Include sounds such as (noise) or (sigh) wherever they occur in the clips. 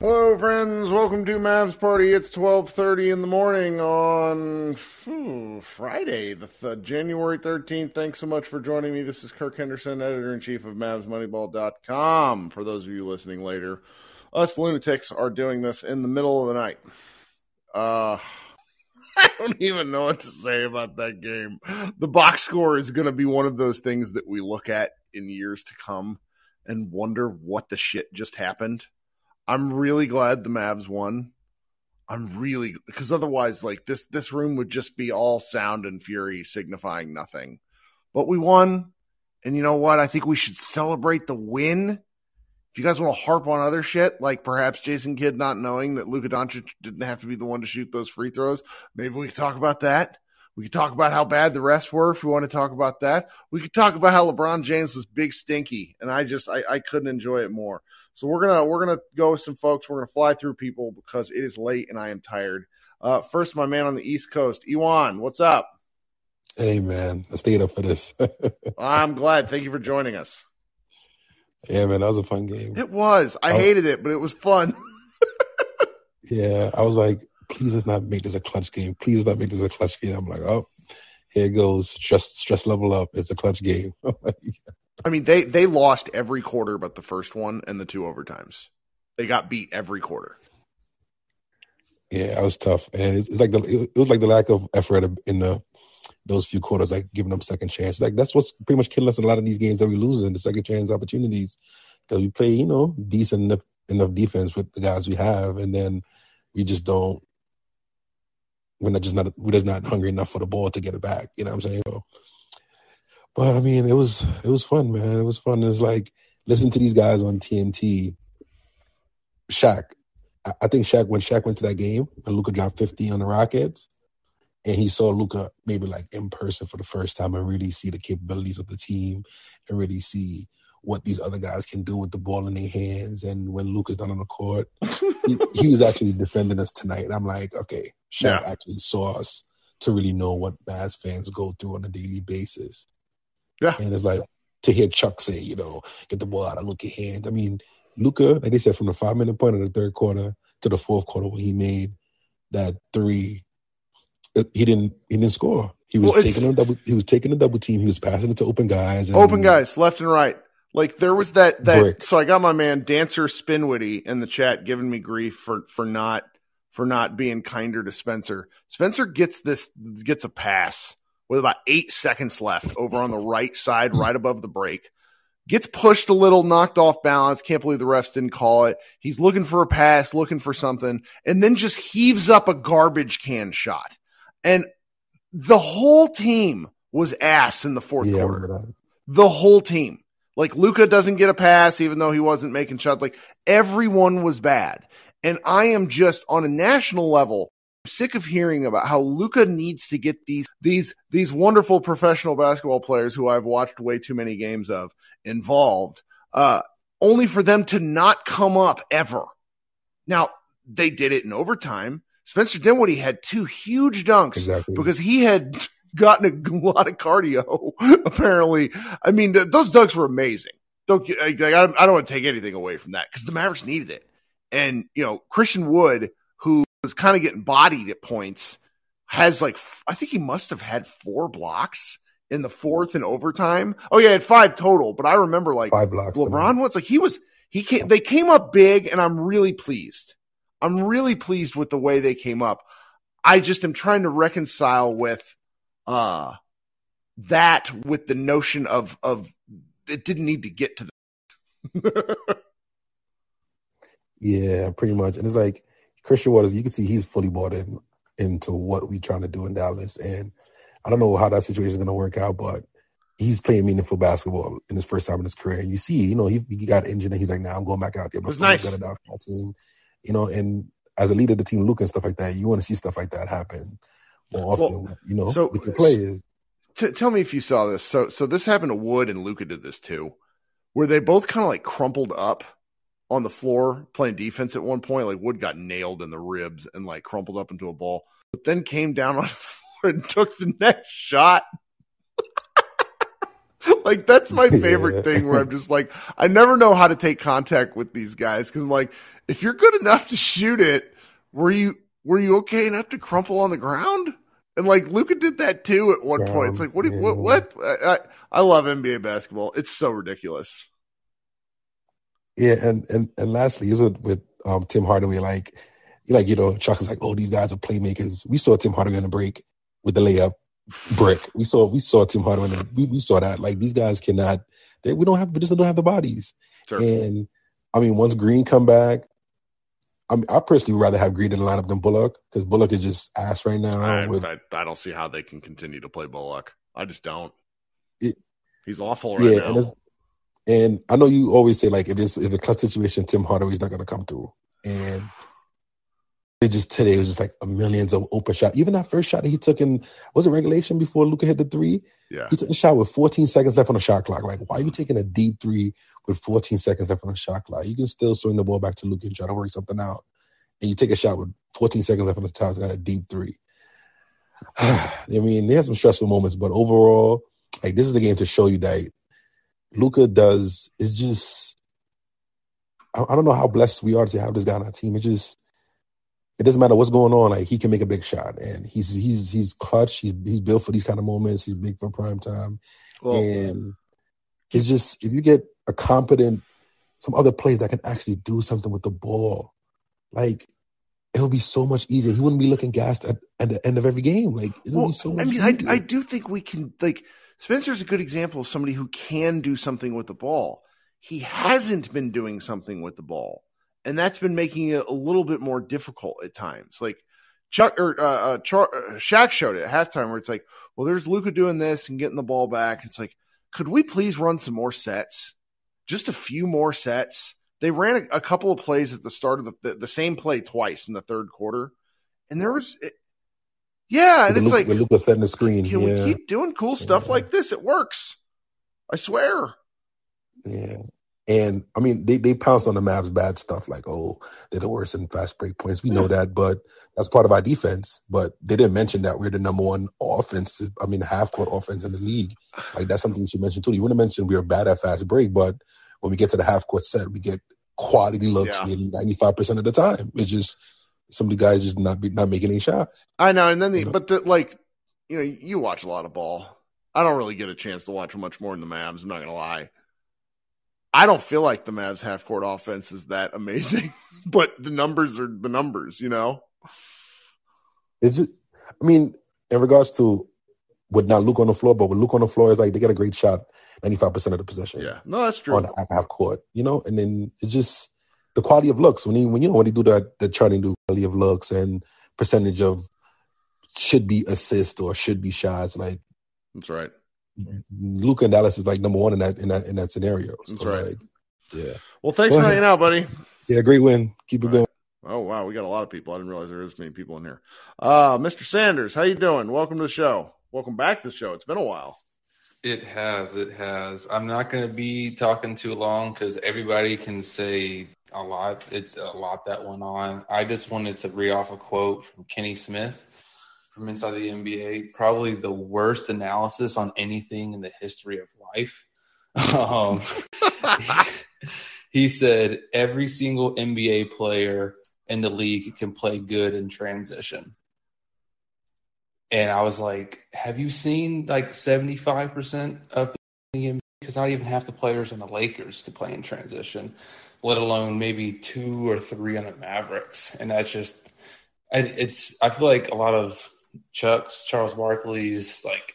Hello, friends. Welcome to Mavs Party. It's twelve thirty in the morning on Friday, the th- January thirteenth. Thanks so much for joining me. This is Kirk Henderson, editor in chief of MavsMoneyball.com. For those of you listening later, us lunatics are doing this in the middle of the night. Uh, (laughs) I don't even know what to say about that game. The box score is going to be one of those things that we look at in years to come and wonder what the shit just happened I'm really glad the Mavs won. I'm really because otherwise, like this, this room would just be all sound and fury, signifying nothing. But we won, and you know what? I think we should celebrate the win. If you guys want to harp on other shit, like perhaps Jason Kidd not knowing that Luka Doncic didn't have to be the one to shoot those free throws, maybe we could talk about that. We could talk about how bad the rest were if we want to talk about that. We could talk about how LeBron James was big stinky, and I just I, I couldn't enjoy it more. So we're gonna we're gonna go with some folks. We're gonna fly through people because it is late and I am tired. Uh, first, my man on the East Coast, Iwan, what's up? Hey man, I stayed up for this. (laughs) I'm glad. Thank you for joining us. Yeah, man, that was a fun game. It was. I, I hated it, but it was fun. (laughs) yeah, I was like, please let's not make this a clutch game. Please not make this a clutch game. I'm like, oh, here it goes. Stress stress level up. It's a clutch game. (laughs) I mean, they they lost every quarter but the first one and the two overtimes. They got beat every quarter. Yeah, that was tough, and it's, it's like the it was like the lack of effort in the those few quarters, like giving them second chance. Like that's what's pretty much killing us in a lot of these games that we lose in the second chance opportunities. Because we play, you know, decent enough, enough defense with the guys we have, and then we just don't. We're not just not we're just not hungry enough for the ball to get it back. You know what I'm saying? So, but I mean, it was it was fun, man. It was fun. It's like listen to these guys on TNT. Shaq, I think Shaq when Shaq went to that game and Luka dropped 50 on the Rockets, and he saw Luka maybe like in person for the first time and really see the capabilities of the team and really see what these other guys can do with the ball in their hands. And when Luka's not on the court, he, (laughs) he, was actually defending us tonight. And I'm like, okay, Shaq yeah. actually saw us to really know what Mavs fans go through on a daily basis. Yeah. And it's like to hear Chuck say, you know, get the ball out of Luka's hands. I mean, Luka, like they said, from the five minute point of the third quarter to the fourth quarter when he made that three, uh, he didn't he didn't score. He was well, taking a double he was taking a double team. He was passing it to open guys. And, open guys, left and right. Like there was that that brick. so I got my man Dancer Spinwitty in the chat giving me grief for for not for not being kinder to Spencer. Spencer gets this gets a pass with about eight seconds left over on the right side, right above the break. Gets pushed a little, knocked off balance. Can't believe the refs didn't call it. He's looking for a pass, looking for something, and then just heaves up a garbage can shot. And the whole team was ass in the fourth yeah, quarter. The whole team. Like Luka doesn't get a pass, even though he wasn't making shots. Like everyone was bad. And I am just on a national level sick of hearing about how Luka needs to get these these these wonderful professional basketball players who I've watched way too many games of involved, uh, only for them to not come up ever. Now they did it in overtime. Spencer Dinwiddie had two huge dunks exactly. because he had gotten a (laughs) lot of cardio. Apparently, I mean th- those dunks were amazing. Don't I, I don't want to take anything away from that because the Mavericks needed it. And you know Christian Wood, who was kind of getting bodied at points, has like, I think he must have had four blocks in the fourth and overtime. Oh, yeah, had five total, but I remember like five blocks. LeBron was like, he was, he came, they came up big, and I'm really pleased. I'm really pleased with the way they came up. I just am trying to reconcile with uh that with the notion of of it didn't need to get to the (laughs) Yeah, pretty much. And it's like Christian Waters, you can see he's fully bought in into what we're trying to do in Dallas. And I don't know how that situation is going to work out, but he's playing meaningful basketball in his first time in his career. And you see, you know, he, he got injured and he's like, now nah, I'm going back out there. But it's nice. Out my team, you know, and as a leader of the team, Luke and stuff like that, you want to see stuff like that happen often, well, you know, so, with your players. T- tell me if you saw this. So, so this happened to Wood and Luka did this too, where they both kind of like crumpled up on the floor playing defense at one point. Like Wood got nailed in the ribs and like crumpled up into a ball, but then came down (laughs) on the floor and took the next shot. (laughs) like that's my favorite yeah. thing where I'm just like, I never know how to take contact with these guys because I'm like, if you're good enough to shoot it, were you were you okay enough to crumple on the ground? And like Luka did that too at one point. It's like, what? Yeah. What? What? I, I love NBA basketball. It's so ridiculous. Yeah, and and and lastly, is with with um, Tim Hardaway. Like, like you know, Chuck is like, oh, these guys are playmakers. We saw Tim Hardaway in the break with the layup brick. We saw we saw Tim Hardaway. We we saw that. Like these guys cannot. They, we don't have. We just don't have the bodies. Sure. And I mean, once Green come back, I mean, I personally would rather have Green in the lineup than Bullock because Bullock is just ass right now. I, with, I, I, don't see how they can continue to play Bullock. I just don't. It, He's awful right yeah, now. And, and, I know you always say like if it's if a clutch situation, Tim Hardaway's not going to come through. And it just today it was just like a millions of open shot. Even that first shot that he took in was it regulation before Luka hit the three. Yeah, he took the shot with 14 seconds left on the shot clock. Like, why are you taking a deep three with 14 seconds left on the shot clock? You can still swing the ball back to Luka and try to work something out. And you take a shot with 14 seconds left on the top, got a deep three. (sighs) I mean, they have some stressful moments, but overall, like this is a game to show you that Luka does. It's just I, I don't know how blessed we are to have this guy on our team. It just it doesn't matter what's going on. Like he can make a big shot, and he's he's he's clutch. He's he's built for these kind of moments. He's big for prime time, well, and it's just if you get a competent some other players that can actually do something with the ball, like it'll be so much easier. He wouldn't be looking gassed at, at the end of every game. Like it'll well, be so. I mean, I I do think we can like Spencer's a good example of somebody who can do something with the ball. He hasn't been doing something with the ball and that's been making it a little bit more difficult at times. Like Chuck or uh, uh, Char- uh, Shaq showed it at halftime where it's like, well, there's Luka doing this and getting the ball back. It's like, could we please run some more sets? Just a few more sets. They ran a, a couple of plays at the start of the, the, the same play twice in the third quarter, and there was. It, yeah, and it's Luka, like Luka setting the screen. Can yeah. we keep doing cool stuff yeah. like this? It works. I swear. Yeah, and I mean, they, they pounced on the Mavs bad stuff, like, oh, they're the worst in fast break points. We know that, but that's part of our defense. But they didn't mention that we're the number one offensive, I mean, half court offense in the league. Like, that's something you should mention too. You wouldn't mention we are bad at fast break, but when we get to the half court set, we get quality looks yeah. nearly 95% of the time. It's just some of the guys just not be, not making any shots. I know. And then, the, you know? but the, like, you know, you watch a lot of ball. I don't really get a chance to watch much more than the Mavs. I'm not going to lie. I don't feel like the Mavs half court offense is that amazing, (laughs) but the numbers are the numbers, you know? Is it, I mean, in regards to with not Luke on the floor, but with Luke on the floor, is like they get a great shot 95% of the possession. Yeah. No, that's true. On half, half court, you know? And then it's just the quality of looks. When you, when you know, when you do that, the charting do quality of looks and percentage of should be assist or should be shots, like. That's right. Luka and Dallas is like number one in that in that in that scenario. So That's right. Like, yeah. Well, thanks for hanging out, buddy. Yeah, great win. Keep it All going. Right. Oh wow, we got a lot of people. I didn't realize there was many people in here. Uh, Mr. Sanders, how you doing? Welcome to the show. Welcome back to the show. It's been a while. It has. It has. I'm not going to be talking too long because everybody can say a lot. It's a lot that went on. I just wanted to read off a quote from Kenny Smith from inside the NBA. Probably the worst analysis on anything in the history of life. (laughs) Um, he said every single NBA player in the league can play good in transition. And I was like, have you seen like 75% of the NBA? Because not even half the players on the Lakers can play in transition, let alone maybe two or three on the Mavericks. And that's just, it's, I feel like a lot of Chuck's, Charles Barkley's like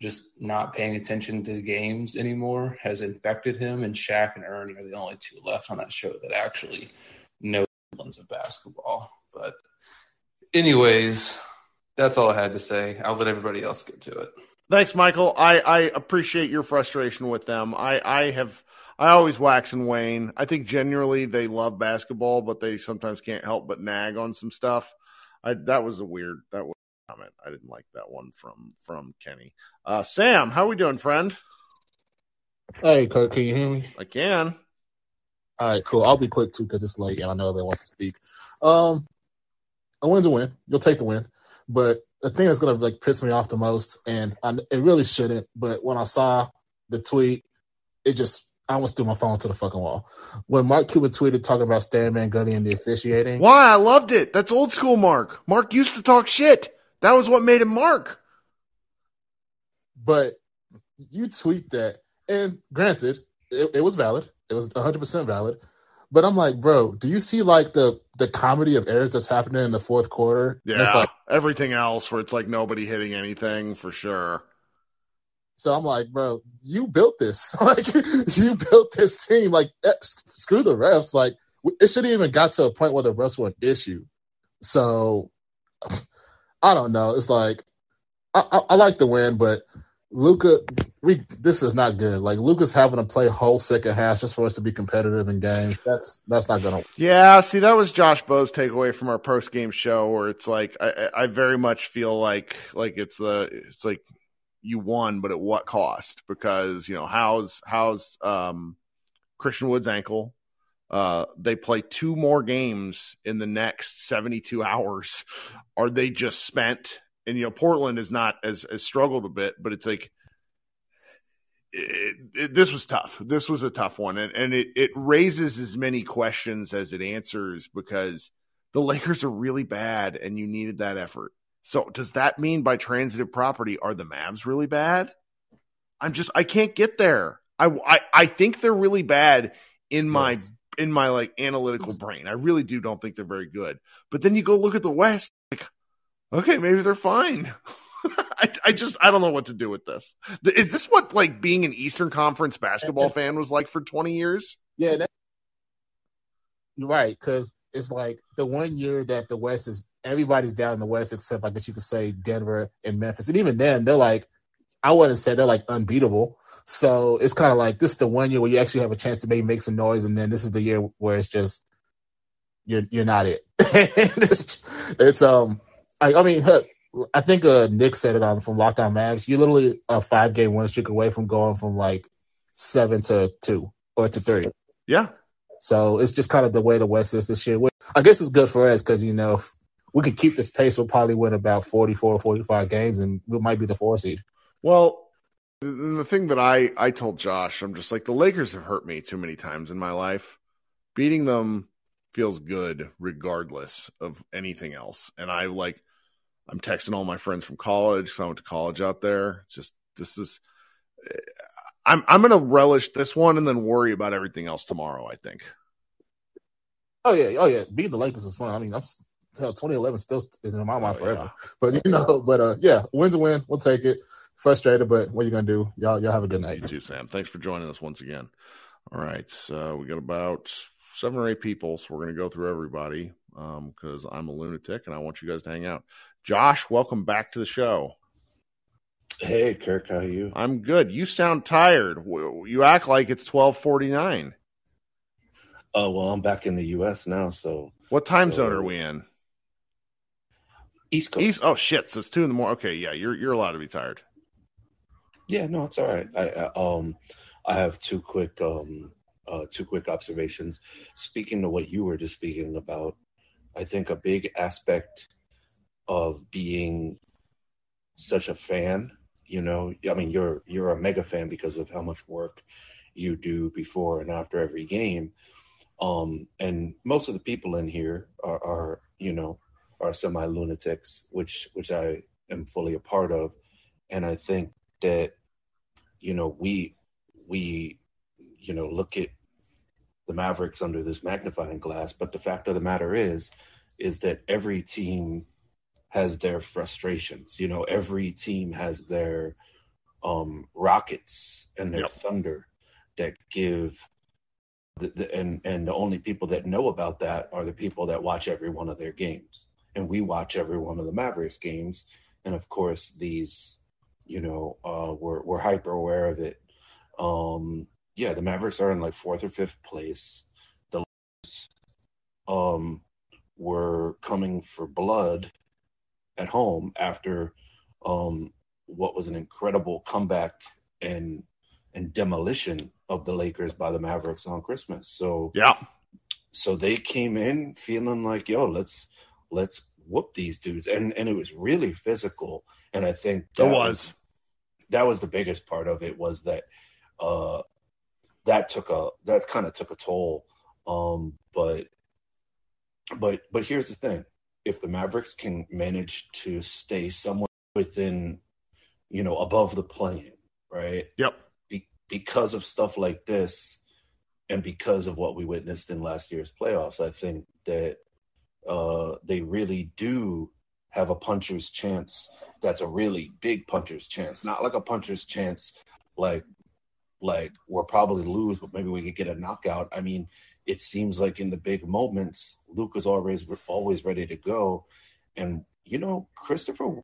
just not paying attention to the games anymore has infected him, and Shaq and Ernie are the only two left on that show that actually know the lens of basketball. But, anyways, that's all I had to say. I'll let everybody else get to it. Thanks, Michael. I, I appreciate your frustration with them. I, I have I always wax and wane. I think generally they love basketball, but they sometimes can't help but nag on some stuff. I that was a weird that comment. I didn't like that one from from Kenny. Uh, Sam, how are we doing, friend? Hey, Kurt, can you hear me? I can. All right, cool. I'll be quick too because it's late and I know everybody wants to speak. Um, a win's a win. You'll take the win, but the thing that's gonna like piss me off the most, and I, it really shouldn't, but when I saw the tweet, it just I almost threw my phone to the fucking wall. When Mark Cuban tweeted talking about Stan Van Gundy and the officiating. Why? I loved it. That's old school Mark. Mark used to talk shit. That was what made him Mark. But you tweet that, and granted, it, it was valid. It was 100% valid. But I'm like, bro, do you see like the the comedy of errors that's happening in the fourth quarter? Yeah. Like, everything else where it's like nobody hitting anything for sure. So I'm like, bro, you built this. (laughs) like, you built this team. Like, eh, screw the refs. Like, it shouldn't even got to a point where the refs were an issue. So, I don't know. It's like, I, I, I like the win, but Luka, we this is not good. Like Luka's having to play whole second half just for us to be competitive in games. That's that's not gonna. Work. Yeah, see, that was Josh Bowe's takeaway from our post game show, where it's like I, I very much feel like like it's the it's like you won, but at what cost? Because you know how's how's um, Christian Wood's ankle. Uh, they play two more games in the next 72 hours. Are they just spent? And you know, Portland is not as as struggled a bit, but it's like it, it, this was tough. This was a tough one, and and it it raises as many questions as it answers because the Lakers are really bad, and you needed that effort. So does that mean by transitive property are the Mavs really bad? I'm just I can't get there. I I, I think they're really bad in my yes. In my like analytical brain. I really do don't think they're very good. But then you go look at the West, like okay, maybe they're fine. (laughs) I, I, just I don't know what to do with this. Is this what like being an Eastern Conference basketball fan was like for 20 years? Yeah, that, right because it's like the one year that the West is everybody's down in the West except I guess you could say Denver and Memphis, and even then they're like I wouldn't say they're like unbeatable. So it's kind of like this is the one year where you actually have a chance to maybe make some noise, and then this is the year where it's just you're you're not it. (laughs) it's, it's um I, I mean I think uh, Nick said it on from Locked On Mavs. You're literally a five game win streak away from going from like seven to two or to three. Yeah, so it's just kind of the way the West is this year. I guess it's good for us because, you know, if we could keep this pace, we'll probably win about 44 or 45 games and we might be the four seed. Well, the thing that I, I told Josh, I'm just like, the Lakers have hurt me too many times in my life. Beating them feels good regardless of anything else. And I like, I'm texting all my friends from college. So I went to college out there. It's just, this is, I'm I'm gonna relish this one and then worry about everything else tomorrow. I think. Oh yeah, oh yeah. Beating the Lakers is fun. I mean, I'm hell, 2011 still is in my mind oh, forever. Yeah. But you know, but uh, yeah, win's a win. We'll take it. Frustrated, but what are you gonna do? Y'all, y'all have a good night. You too, Sam. Thanks for joining us once again. All right, so we got about seven or eight people, so we're gonna go through everybody because um, I'm a lunatic and I want you guys to hang out. Josh, welcome back to the show. Hey, Kirk, how are you? I'm good. You sound tired. You act like it's 12:49. Oh well, I'm back in the U.S. now. So, what time so, zone are we in? East Coast. East. Oh shit! So it's two in the morning. Okay, yeah, you're you're allowed to be tired. Yeah, no, it's all right. I, I um, I have two quick um, uh, two quick observations. Speaking to what you were just speaking about, I think a big aspect of being such a fan you know i mean you're you're a mega fan because of how much work you do before and after every game um and most of the people in here are, are you know are semi lunatics which which i am fully a part of and i think that you know we we you know look at the mavericks under this magnifying glass but the fact of the matter is is that every team has their frustrations. You know, every team has their um, rockets and their yep. thunder that give the, the, and and the only people that know about that are the people that watch every one of their games and we watch every one of the mavericks games and of course these you know uh we're, we're hyper aware of it um yeah the mavericks are in like fourth or fifth place the um were coming for blood at home after um, what was an incredible comeback and and demolition of the Lakers by the Mavericks on Christmas. So yeah, so they came in feeling like yo, let's let's whoop these dudes, and and it was really physical. And I think it was that was the biggest part of it was that uh, that took a that kind of took a toll. Um, but but but here's the thing: if the Mavericks can manage to stay somewhat within, you know, above the plane, right? Yep. Be- because of stuff like this, and because of what we witnessed in last year's playoffs, I think that uh, they really do have a puncher's chance. That's a really big puncher's chance, not like a puncher's chance like like we'll probably lose, but maybe we could get a knockout. I mean, it seems like in the big moments, Luka's always always ready to go, and you know, Christopher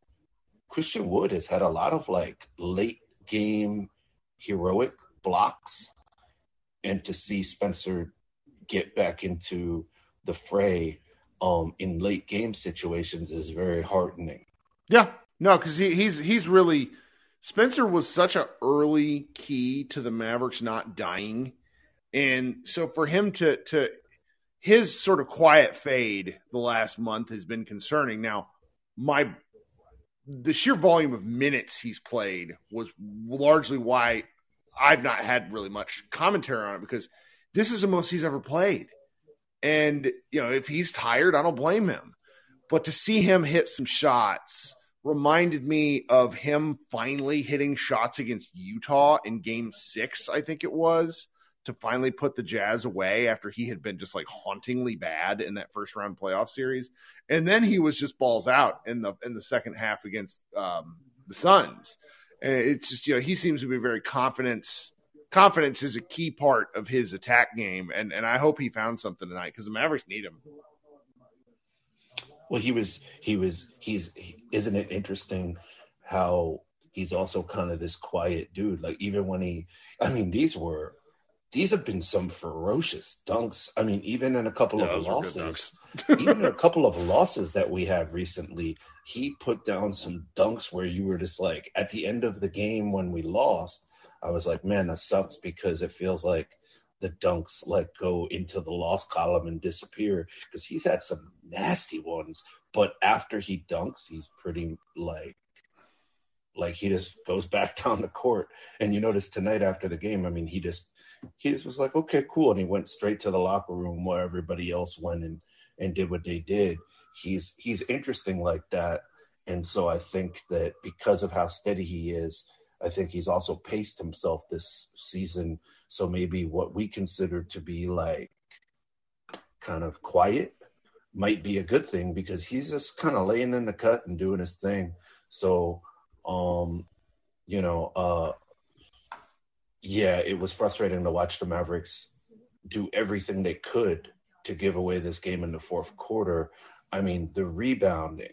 Christian Wood has had a lot of like late game heroic blocks, and to see Spencer get back into the fray um, in late game situations is very heartening. Yeah, no, because he, he's he's really Spencer was such an early key to the Mavericks not dying, and so for him to to his sort of quiet fade the last month has been concerning. Now, my the sheer volume of minutes he's played was largely why I've not had really much commentary on it because this is the most he's ever played. And, you know, if he's tired, I don't blame him. But to see him hit some shots reminded me of him finally hitting shots against Utah in game six, I think it was, to finally put the Jazz away after he had been just like hauntingly bad in that first round playoff series. And then he was just balls out in the in the second half against um, the Suns. And it's just, you know, he seems to be very confidence confidence is a key part of his attack game, and and I hope he found something tonight because the Mavericks need him. Well, he was he was he's he, isn't it interesting how he's also kind of this quiet dude. Like even when he, I mean, these were these have been some ferocious dunks. I mean, even in a couple yeah, of losses, (laughs) even in a couple of losses that we had recently, he put down some dunks where you were just like at the end of the game when we lost, I was like, man, that sucks because it feels like the dunks like go into the loss column and disappear because he's had some nasty ones. But after he dunks, he's pretty like like he just goes back (laughs) down the court. And you notice tonight after the game, I mean, he just he just was like, okay, cool, and he went straight to the locker room where everybody else went and and did what they did. He's he's interesting like that. And so I think that because of how steady he is, I think he's also paced himself this season. So maybe what we consider to be like kind of quiet might be a good thing because he's just kind of laying in the cut and doing his thing. So, um, you know, uh, yeah, it was frustrating to watch the Mavericks do everything they could to give away this game in the fourth quarter. I mean, the rebounding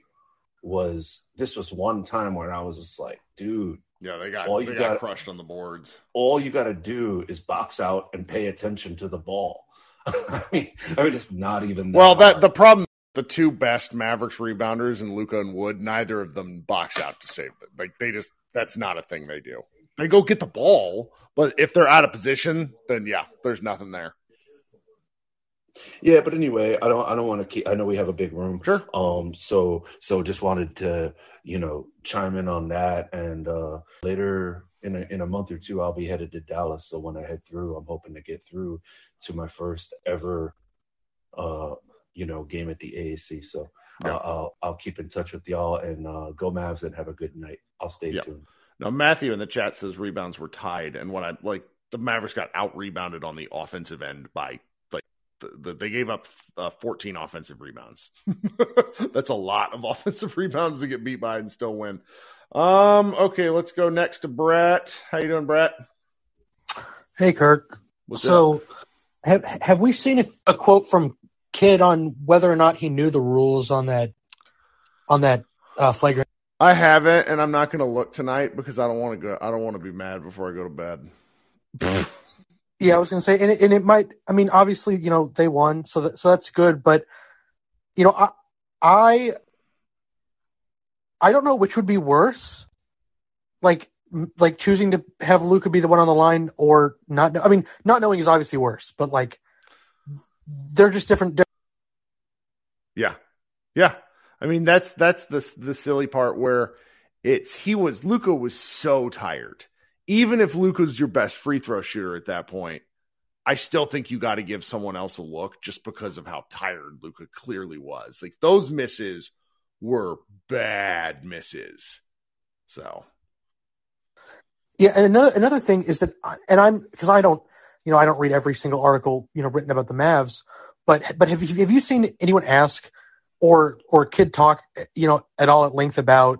was this was one time where I was just like, dude, yeah, they got all you got crushed on the boards. All you got to do is box out and pay attention to the ball. (laughs) I mean, I mean, it's not even. That well, hard. that the problem. The two best Mavericks rebounders and Luka and Wood, neither of them box out to save it. Like they just that's not a thing they do. They go get the ball, but if they're out of position, then yeah, there's nothing there. Yeah, but anyway, I don't I don't want to keep I know we have a big room. Sure. Um so so just wanted to, you know, chime in on that and uh later in a in a month or two I'll be headed to Dallas. So when I head through, I'm hoping to get through to my first ever uh you know game at the AAC. So yeah. uh, I'll I'll keep in touch with y'all and uh go Mavs and have a good night. I'll stay yeah. tuned. Now Matthew in the chat says rebounds were tied and when I like the Mavericks got out rebounded on the offensive end by they gave up uh, 14 offensive rebounds. (laughs) That's a lot of offensive rebounds to get beat by and still win. Um, okay, let's go next to Brett. How you doing, Brett? Hey, Kirk. What's so, up? have have we seen a, a quote from Kidd on whether or not he knew the rules on that on that uh, flagrant? I haven't, and I'm not going to look tonight because I don't want to go. I don't want to be mad before I go to bed. (laughs) Yeah, I was going to say, and it, and it might. I mean, obviously, you know, they won, so that, so that's good. But you know, I, I, I don't know which would be worse, like like choosing to have Luka be the one on the line or not. I mean, not knowing is obviously worse, but like they're just different. Yeah, yeah. I mean, that's that's the the silly part where it's he was Luka was so tired even if Luka's your best free throw shooter at that point, I still think you got to give someone else a look just because of how tired Luka clearly was. Like those misses were bad misses. So, yeah, and another another thing is that, and I'm because I don't, you know, I don't read every single article you know written about the Mavs, but but have you have you seen anyone ask or or Kidd talk you know at all at length about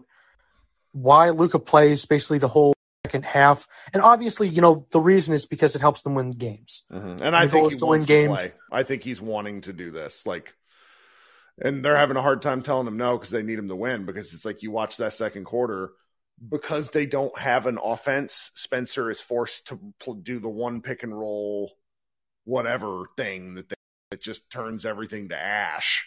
why Luka plays basically the whole second half. And obviously, you know, the reason is because it helps them win games. Mm-hmm. And I think he to win games. To I think he's wanting to do this. Like, and they're having a hard time telling him no because they need him to win. Because it's like you watch that second quarter, because they don't have an offense. Spencer is forced to do the one pick and roll, whatever thing that they, that just turns everything to ash.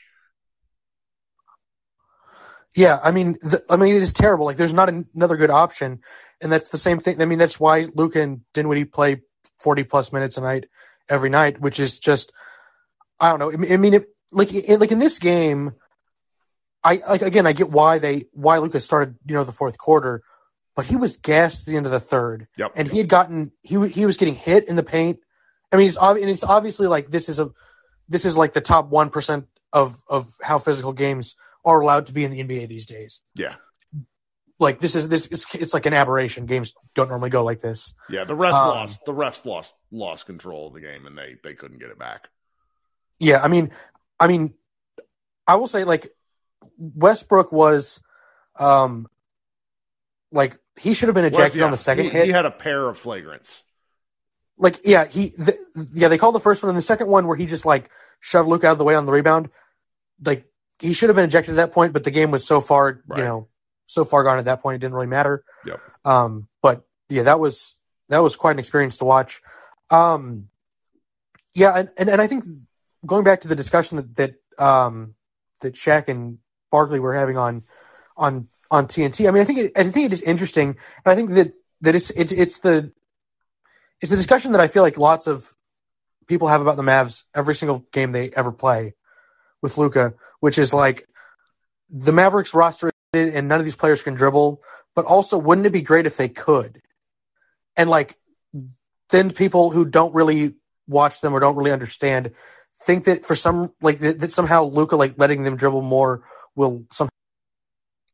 Yeah, I mean, the, I mean, it is terrible. Like, there's not another good option, and that's the same thing. I mean, that's why Luka and Dinwiddie play 40 plus minutes a night every night, which is just I don't know. I mean, it, like it, like in this game, I like again I get why they why Luka started you know the fourth quarter, but he was gassed at the end of the third. Yep. And he had gotten he he was getting hit in the paint. I mean, it's obvious, and it's obviously like this is a this is like the top one percent of of how physical games are allowed to be in the NBA these days. Yeah like this is this it's, it's like an aberration. Games don't normally go like this. Yeah, the refs um, lost. The refs lost lost control of the game, and they they couldn't get it back. Yeah, I mean, I mean, I will say like Westbrook was, um, like he should have been ejected yeah, on the second he, hit. He had a pair of flagrants. Like yeah, he the, yeah they called the first one and the second one where he just like shoved Luke out of the way on the rebound. Like he should have been ejected at that point, but the game was so far right. you know so far gone at that point, it didn't really matter. Yep. Um, but yeah, that was that was quite an experience to watch. Um, yeah, and, and, and I think going back to the discussion that that um, that Shaq and Barkley were having on on on TNT. I mean, I think it, I think it is interesting, and I think that that it's it's it's the it's a discussion that I feel like lots of people have about the Mavs every single game they ever play with Luka, which is like the Mavericks roster and none of these players can dribble, but also wouldn't it be great if they could? And like then people who don't really watch them or don't really understand think that for some like that, that somehow Luka like letting them dribble more will somehow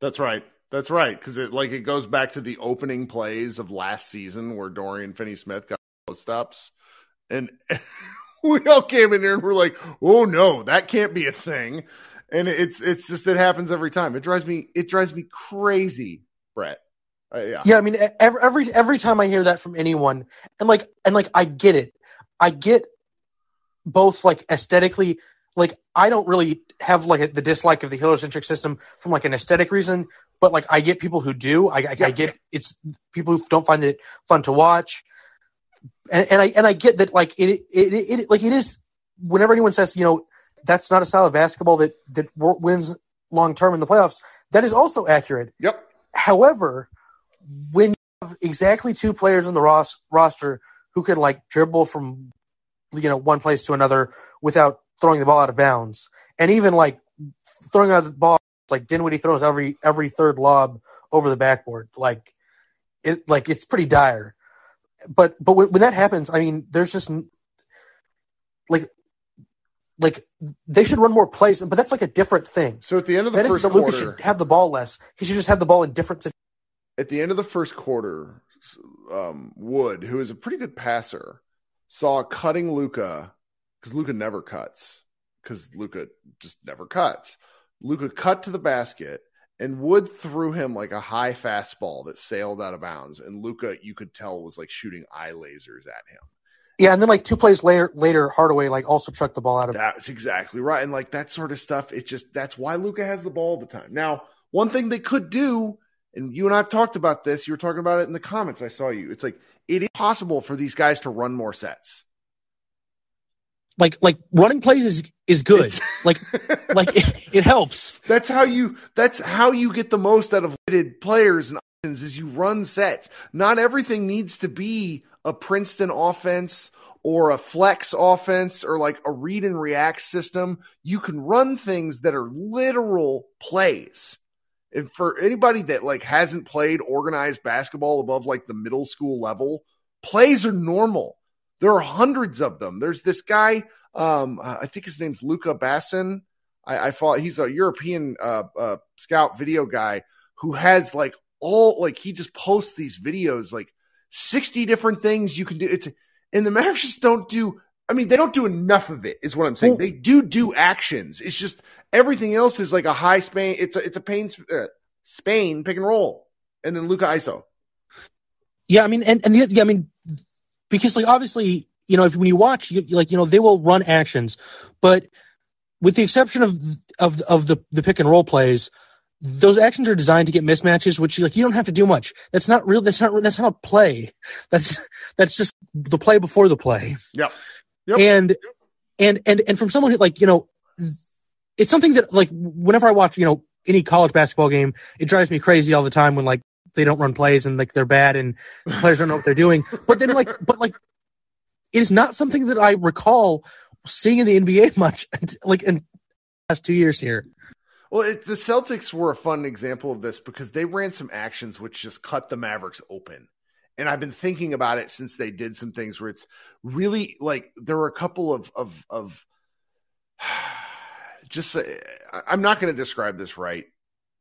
That's right. That's right because it like it goes back to the opening plays of last season where Dorian Finney-Smith got post ups and (laughs) we all came in here and we're like, "Oh no, that can't be a thing." And it's it's just it happens every time. It drives me it drives me crazy, Brett. Uh, yeah. yeah, I mean every every every time I hear that from anyone, and like and like I get it, I get both like aesthetically, like I don't really have like a, the dislike of the heliocentric system from like an aesthetic reason, but like I get people who do. I, I, yeah. I get it's people who don't find it fun to watch, and, and I and I get that like it, it it, it like it is. Whenever anyone says you know that's not a style of basketball that that wins long term in the playoffs. That is also accurate. Yep. However, when you have exactly two players on the ros- roster who can like dribble from you know one place to another without throwing the ball out of bounds, and even like throwing out the ball like Dinwiddie throws every every third lob over the backboard, like it like it's pretty dire. But but when, when that happens, I mean, there's just like like they should run more plays, but that's like a different thing. So at the end of the that first quarter, should have the ball less. He should just have the ball in different. situations. At the end of the first quarter, um, Wood, who is a pretty good passer, saw cutting Luka because Luka never cuts because Luka just never cuts. Luka cut to the basket, and Wood threw him like a high fastball that sailed out of bounds. And Luka, you could tell, was like shooting eye lasers at him. Yeah, and then like two plays later, later Hardaway like also chucked the ball out of. That's exactly right, and like that sort of stuff. It just that's why Luka has the ball all the time. Now, one thing they could do, and you and I've talked about this. You were talking about it in the comments. I saw you. It's like it is possible for these guys to run more sets. Like like running plays is is good. It's, (laughs) like like it, it, helps. That's how you that's how you get the most out of players and options is you run sets. Not everything needs to be a Princeton offense or a flex offense or like a read and react system, you can run things that are literal plays. And for anybody that like hasn't played organized basketball above like the middle school level, plays are normal. There are hundreds of them. There's this guy, um, I think his name's Luca Bassin. I, I follow, he's a European uh, uh, scout video guy who has like all like he just posts these videos like 60 different things you can do. It's and the Mavericks just don't do I mean, they don't do enough of it, is what I'm saying. Well, they do do actions. It's just everything else is like a high Spain. It's a it's a pain uh, Spain pick and roll, and then Luka ISO. Yeah, I mean, and and the, yeah, I mean, because like obviously, you know, if when you watch, you, like you know, they will run actions, but with the exception of of of the the pick and roll plays, those actions are designed to get mismatches, which like you don't have to do much. That's not real. That's not that's not a play. That's that's just the play before the play. Yeah. Yep. And and and and from someone who like you know, it's something that like whenever I watch you know any college basketball game, it drives me crazy all the time when like they don't run plays and like they're bad and (laughs) players don't know what they're doing. But then like but like it is not something that I recall seeing in the NBA (laughs) much like in the last two years here. Well, it, the Celtics were a fun example of this because they ran some actions which just cut the Mavericks open. And I've been thinking about it since they did some things where it's really like there were a couple of of of (sighs) just uh, I'm not going to describe this right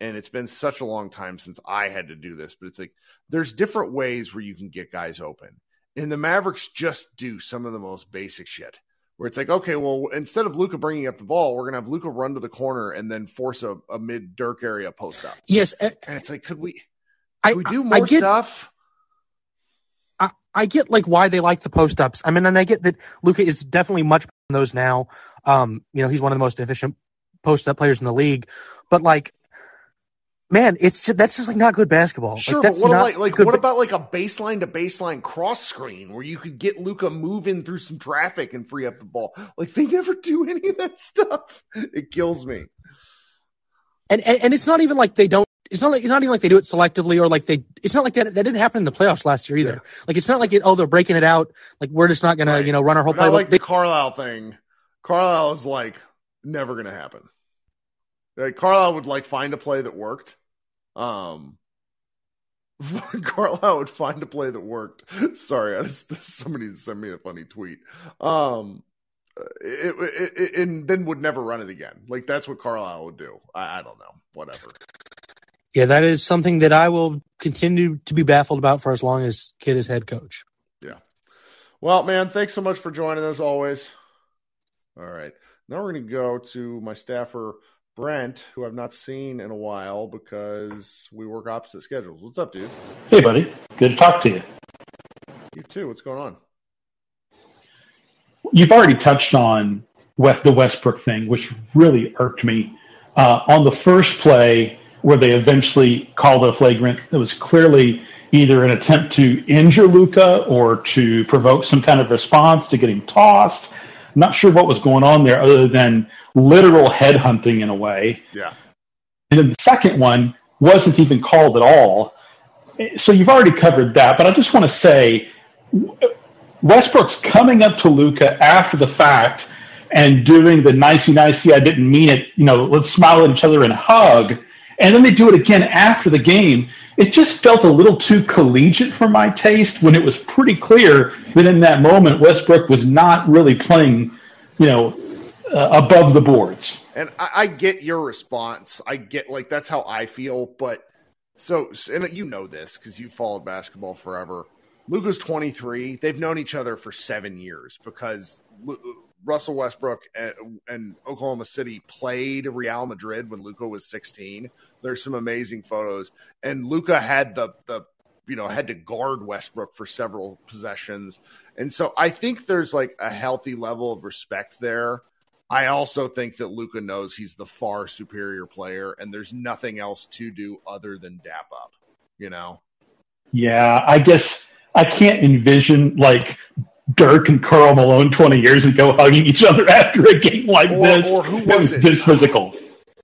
and it's been such a long time since I had to do this but it's like there's different ways where you can get guys open. And the Mavericks just do some of the most basic shit where it's like okay well instead of Luka bringing up the ball we're going to have Luka run to the corner and then force a, a mid Dirk area post up yes and it's like could we could I, we do more get, stuff I I get like why they like the post ups. I mean, and I get that Luka is definitely much better than those now. Um, you know, he's one of the most efficient post up players in the league. But like, man, it's just, that's just like not good basketball. Sure, like, that's but what, like, like what about like a baseline to baseline cross screen where you could get Luka moving through some traffic and free up the ball? Like they never do any of that stuff. It kills me. And, and, and it's not even like they don't it's not like it's not even like they do it selectively or like they it's not like that that didn't happen in the playoffs last year either. Yeah. Like it's not like it, oh they're breaking it out like we're just not gonna right. you know run our whole play. Like they, the Carlisle thing, Carlisle is like never gonna happen. Like Carlisle would like find a play that worked. Um, (laughs) Carlisle would find a play that worked. Sorry, I just (laughs) somebody sent me a funny tweet. Um, it, it, it, and then would never run it again. Like that's what Carlisle would do. I, I don't know. Whatever. Yeah, that is something that I will continue to be baffled about for as long as Kidd is head coach. Yeah. Well, man, thanks so much for joining us always. All right. Now we're going to go to my staffer, Brent, who I've not seen in a while because we work opposite schedules. What's up, dude? Hey, buddy. Good to talk to you. You too. What's going on? You've already touched on the Westbrook thing, which really irked me. Uh, on the first play, where they eventually called a flagrant that was clearly either an attempt to injure Luka or to provoke some kind of response to get him tossed. I'm not sure what was going on there other than literal headhunting in a way. Yeah. And then the second one wasn't even called at all. So you've already covered that, but I just want to say Westbrook's coming up to Luka after the fact and doing the nicey nicey, I didn't mean it, you know, let's smile at each other and hug and then they do it again after the game. It just felt a little too collegiate for my taste when it was pretty clear that in that moment Westbrook was not really playing, you know, uh, above the boards. And I, I, get your response. I get like that's how I feel, but so and you know this because you followed basketball forever. Luka's 23. They've known each other for seven years because Russell Westbrook and, and, Oklahoma City played Real Madrid when Luka was 16. There's some amazing photos, and Luka had the the you know had to guard Westbrook for several possessions, and so I think there's like a healthy level of respect there. I also think that Luka knows he's the far superior player, and there's nothing else to do other than dap up. You know? Yeah, I guess I can't envision like Dirk and Karl Malone 20 years ago hugging each other after a game like or, this. Or who was it? This physical.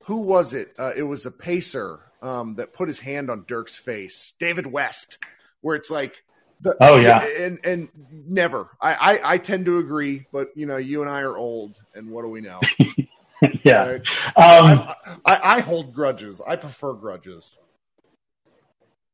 Who was it? Uh, it was a pacer um, that put his hand on Dirk's face. David West, where it's like, the, oh yeah, and and never. I, I I tend to agree, but you know, you and I are old, and what do we know? (laughs) yeah. Right? Um, I, I, I hold grudges. I prefer grudges.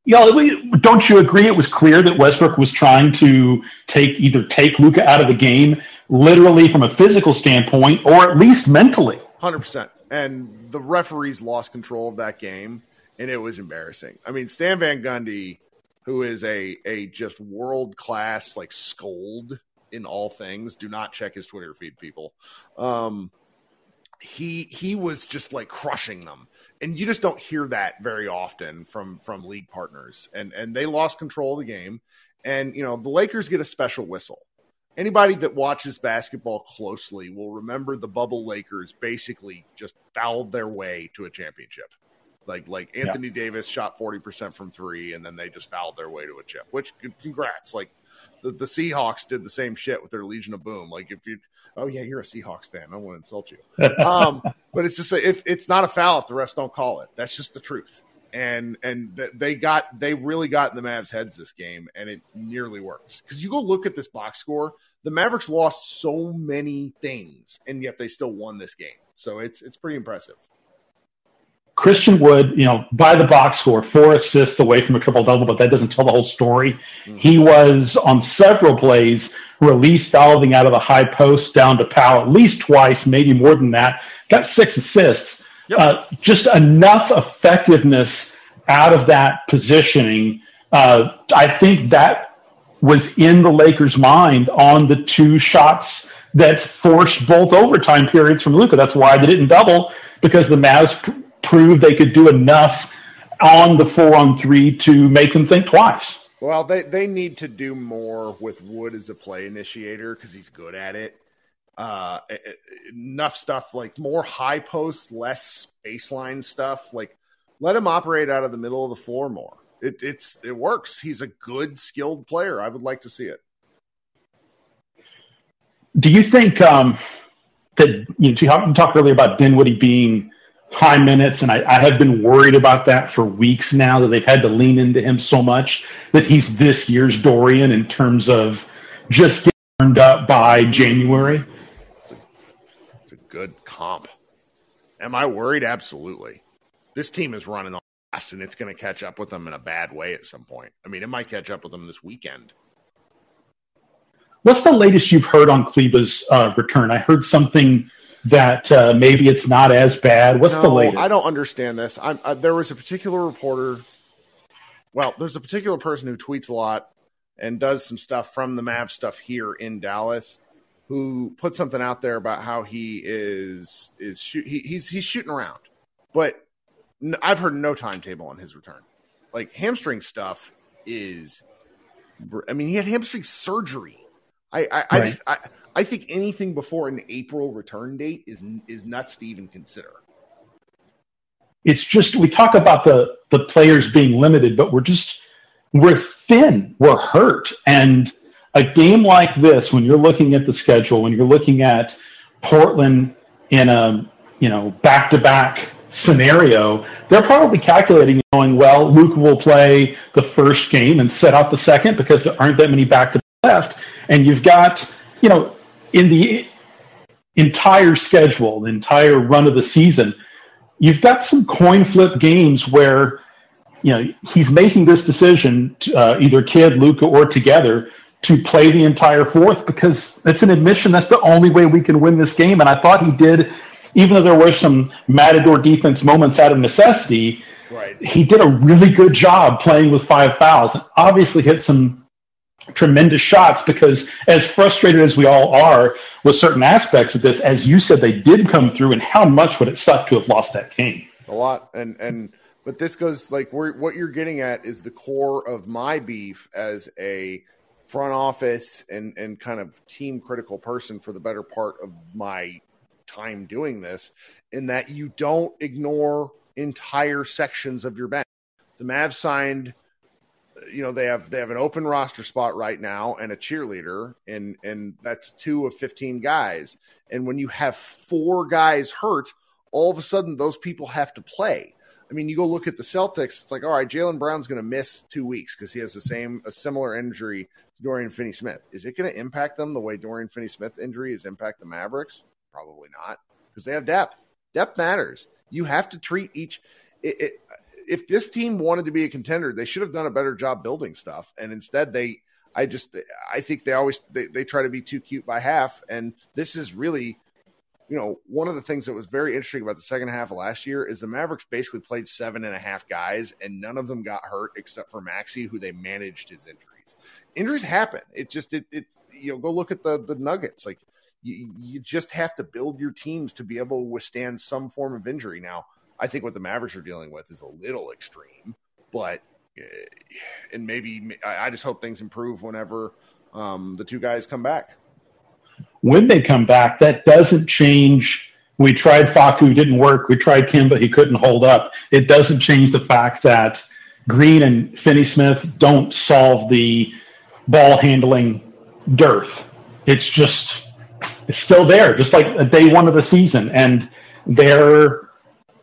Know, don't you agree? It was clear that Westbrook was trying to take either take Luka out of the game, literally from a physical standpoint, or at least mentally. Hundred percent. And the referees lost control of that game, and it was embarrassing. I mean, Stan Van Gundy, who is a a just world class like scold in all things. Do not check his Twitter feed, people. Um, he he was just like crushing them and you just don't hear that very often from from league partners. And and they lost control of the game. And you know the lakers get a special whistle. Anybody that watches basketball closely will remember the bubble lakers basically just fouled their way to a championship. Like like anthony yeah. davis shot 40% from three and then they just fouled their way to a chip which congrats. Like the, the Seahawks did the same shit with their Legion of Boom. Like if you, oh yeah, you're a Seahawks fan. I don't want to insult you. (laughs) Um, but it's just if it's not a foul if the refs don't call it. That's just the truth. And and they got they really got in the Mavs' heads this game, and it nearly worked. Because you go look at this box score, the Mavericks lost so many things, and yet they still won this game. So it's it's pretty impressive. Christian Wood, you know, by the box score, four assists away from a triple double, but that doesn't tell the whole story. Mm-hmm. He was on several plays released fouling out of the high post down to Powell at least twice, maybe more than that. Got six assists. Yep. Uh, just enough effectiveness out of that positioning. Uh, I think that was in the Lakers' mind on the two shots that forced both overtime periods from Luka. That's why they didn't double because the Mavs proved they could do enough on the four on three to make them think twice. Well, they, they need to do more with Wood as a play initiator because he's good at it. Uh, enough stuff like more high post, less baseline stuff. Like let him operate out of the middle of the floor more. It, it's it works. He's a good, skilled player. I would like to see it. Do you think um, that you, know, you talked earlier about Dinwiddie being high minutes, and I, I, have been worried about that for weeks now that they've had to lean into him so much that he's this year's Dorian in terms of just getting turned up by January. It's a, it's a good comp. Am I worried? Absolutely. This team is running on us, and it's going to catch up with them in a bad way at some point. I mean, it might catch up with them this weekend. What's the latest you've heard on Kleber's uh, return? I heard something that uh, maybe it's not as bad? What's no, the latest? I don't understand this. Uh, there was a particular reporter. Well, there's a particular person who tweets a lot and does some stuff from the Mav stuff here in Dallas, who put something out there about how he is is shoot, he, he's he's shooting around, but I've heard no timetable on his return. Like hamstring stuff is, I mean, he had hamstring surgery. I I, right. I just I, I think anything before an April return date is is nuts to even consider. It's just we talk about the the players being limited, but we're just we're thin, we're hurt, and a game like this, when you're looking at the schedule, when you're looking at Portland in a you know back to back scenario, they're probably calculating, going, well, Luke will play the first game and set out the second because there aren't that many back to left, and you've got you know in the entire schedule, the entire run of the season, you've got some coin flip games where you know he's making this decision, to, uh, either Kidd, Luka, or together, to play the entire fourth because it's an admission that's the only way we can win this game. And I thought he did, even though there were some matador defense moments out of necessity. Right. He did a really good job playing with five fouls and obviously hit some tremendous shots because as frustrated as we all are with certain aspects of this, as you said, they did come through and how much would it suck to have lost that game? A lot. And, and, but this goes like where what you're getting at is the core of my beef as a front office and, and kind of team critical person for the better part of my time doing this in that you don't ignore entire sections of your bench. The Mavs signed – you know they have they have an open roster spot right now and a cheerleader and and that's two of 15 guys and when you have four guys hurt all of a sudden those people have to play i mean you go look at the celtics it's like all right jaylen brown's going to miss two weeks because he has the same a similar injury to dorian finney smith is it going to impact them the way dorian finney smith injury has impacted the mavericks probably not because they have depth. Depth matters. You have to treat each. It, it, if this team wanted to be a contender, they should have done a better job building stuff, and instead they. I just I think they always they, they try to be too cute by half, and this is really you know, one of the things that was very interesting about the second half of last year is the Mavericks basically played seven and a half guys, and none of them got hurt except for Maxi, who they managed his injuries. Injuries happen. It just it, it's you know go look at the the Nuggets. Like you, you just have to build your teams to be able to withstand some form of injury. Now, I think what the Mavericks are dealing with is a little extreme, but eh, and maybe I just hope things improve whenever um, the two guys come back when they come back, that doesn't change. We tried Facu, didn't work. We tried Kim, but he couldn't hold up. It doesn't change the fact that Green and Finney Smith don't solve the ball handling dearth. It's just, it's still there, just like day one of the season. And they're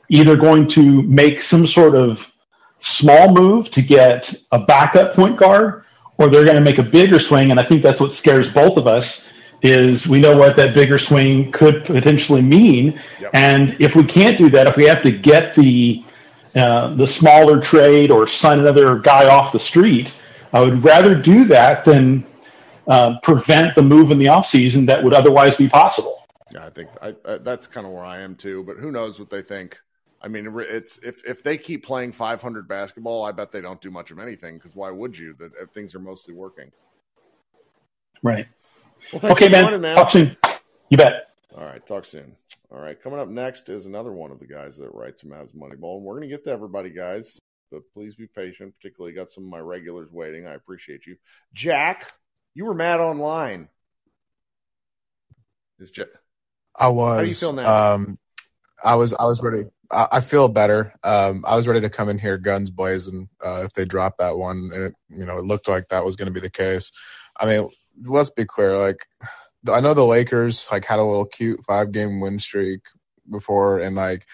either going to make some sort of small move to get a backup point guard, or they're going to make a bigger swing. And I think that's what scares both of us is we know what that bigger swing could potentially mean. Yep. And if we can't do that, if we have to get the uh, the smaller trade or sign another guy off the street, I would rather do that than uh, prevent the move in the offseason that would otherwise be possible. Yeah, I think I, I, that's kind of where I am too. But who knows what they think? I mean, it's if if they keep playing 500 basketball, I bet they don't do much of anything. Because why would you? That if things are mostly working. Right. Well, okay, man. Joining, man. Talk soon. You bet. All right, talk soon. All right, coming up next is another one of the guys that writes Mavs Moneyball, and we're going to get to everybody, guys. But please be patient. Particularly, got some of my regulars waiting. I appreciate you, Jack. You were mad online. Is Jack? I was. How do you feel now? Um, I was. I was ready. I, I feel better. Um, I was ready to come in here guns blazing uh, if they dropped that one, and it, you know, it looked like that was going to be the case. I mean, let's be clear. Like, I know the Lakers like had a little cute five game win streak before, and like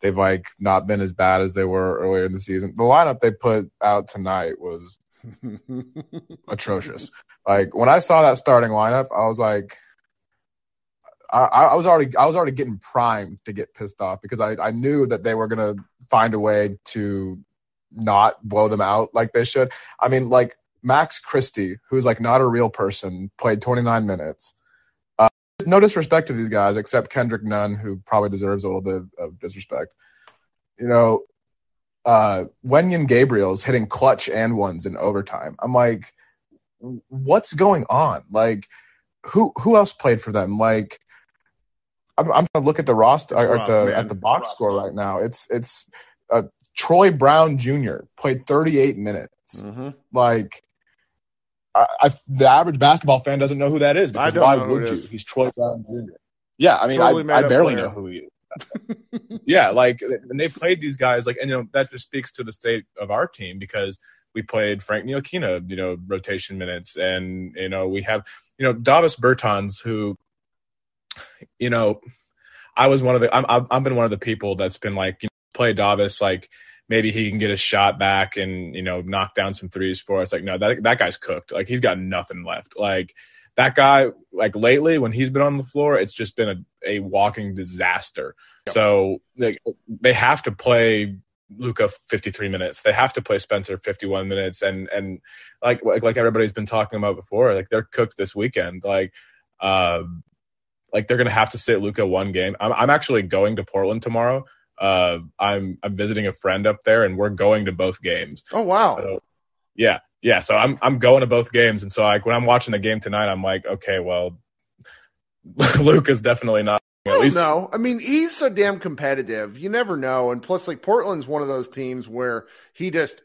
they've like not been as bad as they were earlier in the season. The lineup they put out tonight was (laughs) atrocious. Like when I saw that starting lineup, I was like, I, I, was already I was already getting primed to get pissed off because I, I knew that they were gonna find a way to not blow them out like they should. I mean, like Max Christie, who's like not a real person, played 29 minutes. Uh, no disrespect to these guys, except Kendrick Nunn, who probably deserves a little bit of disrespect. You know, uh, Wenyen Gabriel's hitting clutch and ones in overtime. I'm like, what's going on? Like, who who else played for them? Like, I'm, I'm gonna look at the roster at the at the box score right now. It's it's uh, Troy Brown Jr. played 38 minutes. Mm-hmm. Like, I, I, the average basketball fan doesn't know who that is because why would you? He's Troy Brown Jr. Yeah, I mean, totally I, I barely player. know who he is. (laughs) yeah, like and they played these guys like, and you know that just speaks to the state of our team because we played Frank Ntilikina, you know, rotation minutes, and you know we have you know Davis Bertans who, you know, I was one of the I'm I've been one of the people that's been like you know, play Davis like maybe he can get a shot back and you know knock down some threes for us. Like no, that that guy's cooked. Like he's got nothing left. Like that guy, like lately when he's been on the floor, it's just been a, a walking disaster. So like they have to play Luka 53 minutes. They have to play Spencer 51 minutes, and and like like, like everybody's been talking about before, like they're cooked this weekend. Like, uh, like they're gonna have to sit Luka one game. I'm I'm actually going to Portland tomorrow uh, I'm I'm visiting a friend up there, and we're going to both games. Oh wow! So, yeah, yeah. So I'm I'm going to both games, and so like when I'm watching the game tonight, I'm like, okay, well, (laughs) Luke is definitely not. At least no, I mean he's so damn competitive. You never know, and plus, like Portland's one of those teams where he just.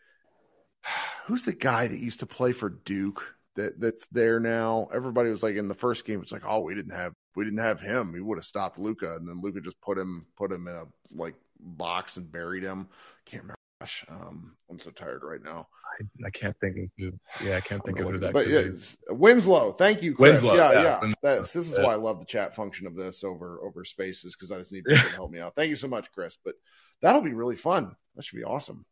(sighs) Who's the guy that used to play for Duke? That that's there now. Everybody was like in the first game. It's like, oh, we didn't have we didn't have him, we would have stopped Luka, and then Luka just put him put him in a like box and buried him. I can't remember. Gosh, um, I'm so tired right now. I, I can't think of who. Yeah, I can't think of who that. But yeah, Winslow. Thank you, Chris. Winslow, yeah, yeah. yeah. That's, this is yeah. why I love the chat function of this over over spaces because I just need to (laughs) help me out. Thank you so much, Chris. But that'll be really fun. That should be awesome.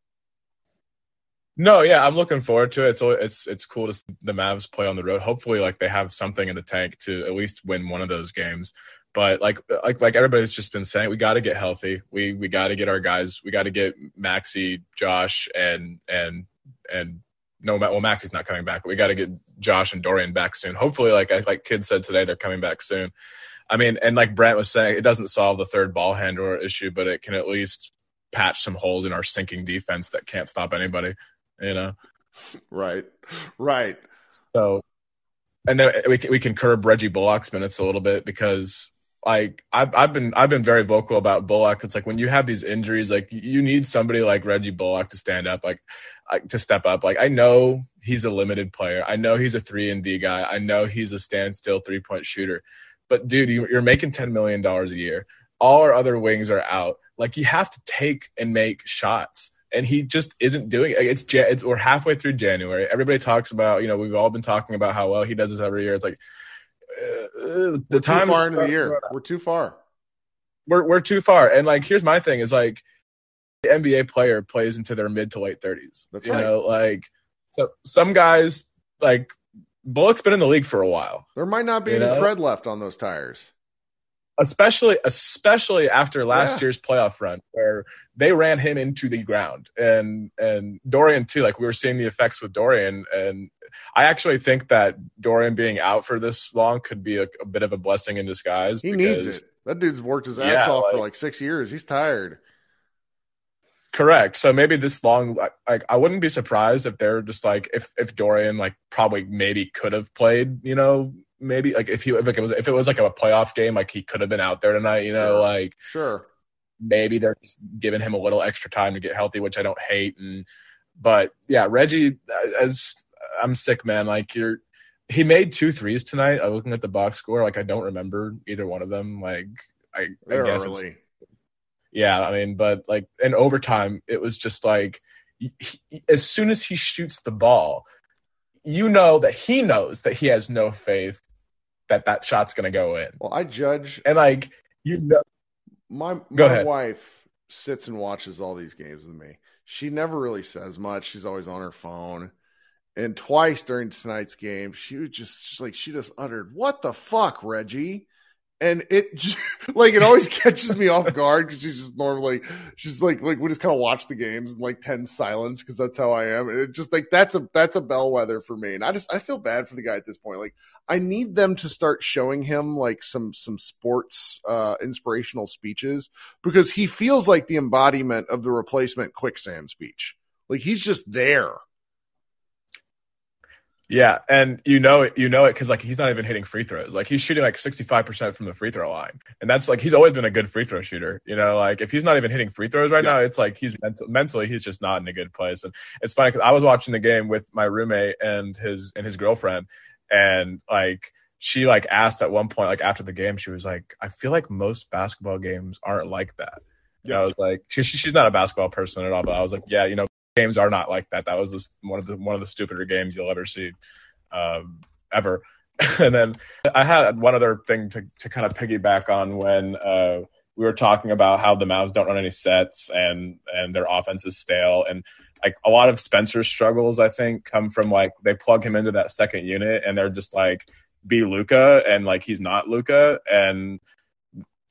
No, yeah, I'm looking forward to it. It's it's it's cool to see the Mavs play on the road. Hopefully, like they have something in the tank to at least win one of those games. But like like like everybody's just been saying, we got to get healthy. We we got to get our guys. We got to get Maxi, Josh, and and and no, well, Maxi's not coming back. But we got to get Josh and Dorian back soon. Hopefully, like like Kidd said today, they're coming back soon. I mean, and like Brent was saying, it doesn't solve the third ball handler issue, but it can at least patch some holes in our sinking defense that can't stop anybody. You know, right, right. So, and then we can, we can curb Reggie Bullock's minutes a little bit because like I've I've been I've been very vocal about Bullock. It's like when you have these injuries, like you need somebody like Reggie Bullock to stand up, like, to step up. Like I know he's a limited player. I know he's a three and D guy. I know he's a standstill three point shooter. But dude, you, you're making ten million dollars a year. All our other wings are out. Like you have to take and make shots and he just isn't doing it. It's, it's, we're halfway through January. Everybody talks about, you know, we've all been talking about how well he does this every year. It's like uh, the time too far into the year. We're too far. We're we're too far. And like, here's my thing: is like, the NBA player plays into their mid to late thirties. That's you right. know, like so some guys like Bullock's been in the league for a while. There might not be any know? tread left on those tires especially especially after last yeah. year's playoff run where they ran him into the ground. And and Dorian too like we were seeing the effects with Dorian. And I actually think that Dorian being out for this long could be a, a bit of a blessing in disguise he because, needs it. That dude's worked his ass yeah, off like, for like 6 years. He's tired. Correct. So maybe this long like I wouldn't be surprised if they're just like if if Dorian like probably maybe could have played you know maybe like if he if it was if it was like a playoff game, like he could have been out there tonight. You know, sure. like sure, maybe they're just giving him a little extra time to get healthy, which I don't hate. And but yeah, Reggie, uh, as I'm sick, man. Like you're, he made two threes tonight. I'm looking at the box score. Like I don't remember either one of them. Like I, I guess early. yeah. I mean, but like in overtime, it was just like he, as soon as he shoots the ball, you know that he knows that he has no faith that that shot's going to go in. Well, I judge, and like you know, my go my ahead. wife sits and watches all these games with me. She never really says much. She's always on her phone. And twice during tonight's game, she was just, just like she just uttered, "What the fuck, Reggie?" And it just, (laughs) like it always (laughs) catches me off guard because she's just normally she's like like we just kind of watch the games in like 10 silence because that's how I am. And it just like that's a that's a bellwether for me. And I just I feel bad for the guy at this point. Like I need them to start showing him like some some sports uh inspirational speeches because he feels like the embodiment of the replacement quicksand speech. Like he's just there. Yeah, and you know it, you know it because like he's not even hitting free throws. Like he's shooting like sixty five percent from the free throw line, and that's like he's always been a good free throw shooter. You know, like if he's not even hitting free throws right yeah. now, it's like he's mental, mentally he's just not in a good place. And it's funny because I was watching the game with my roommate and his and his girlfriend, and like she like asked at one point like after the game, she was like, "I feel like most basketball games aren't like that." Yeah, I was like, she, she's not a basketball person at all, but I was like, yeah, you know, games are not like that. That was this, one of the one of the stupider games you'll ever see, um, ever. (laughs) and then I had one other thing to to kind of piggyback on when uh, we were talking about how the Mavs don't run any sets and and their offense is stale and like a lot of Spencer's struggles I think come from like they plug him into that second unit and they're just like be Luka and like he's not Luka and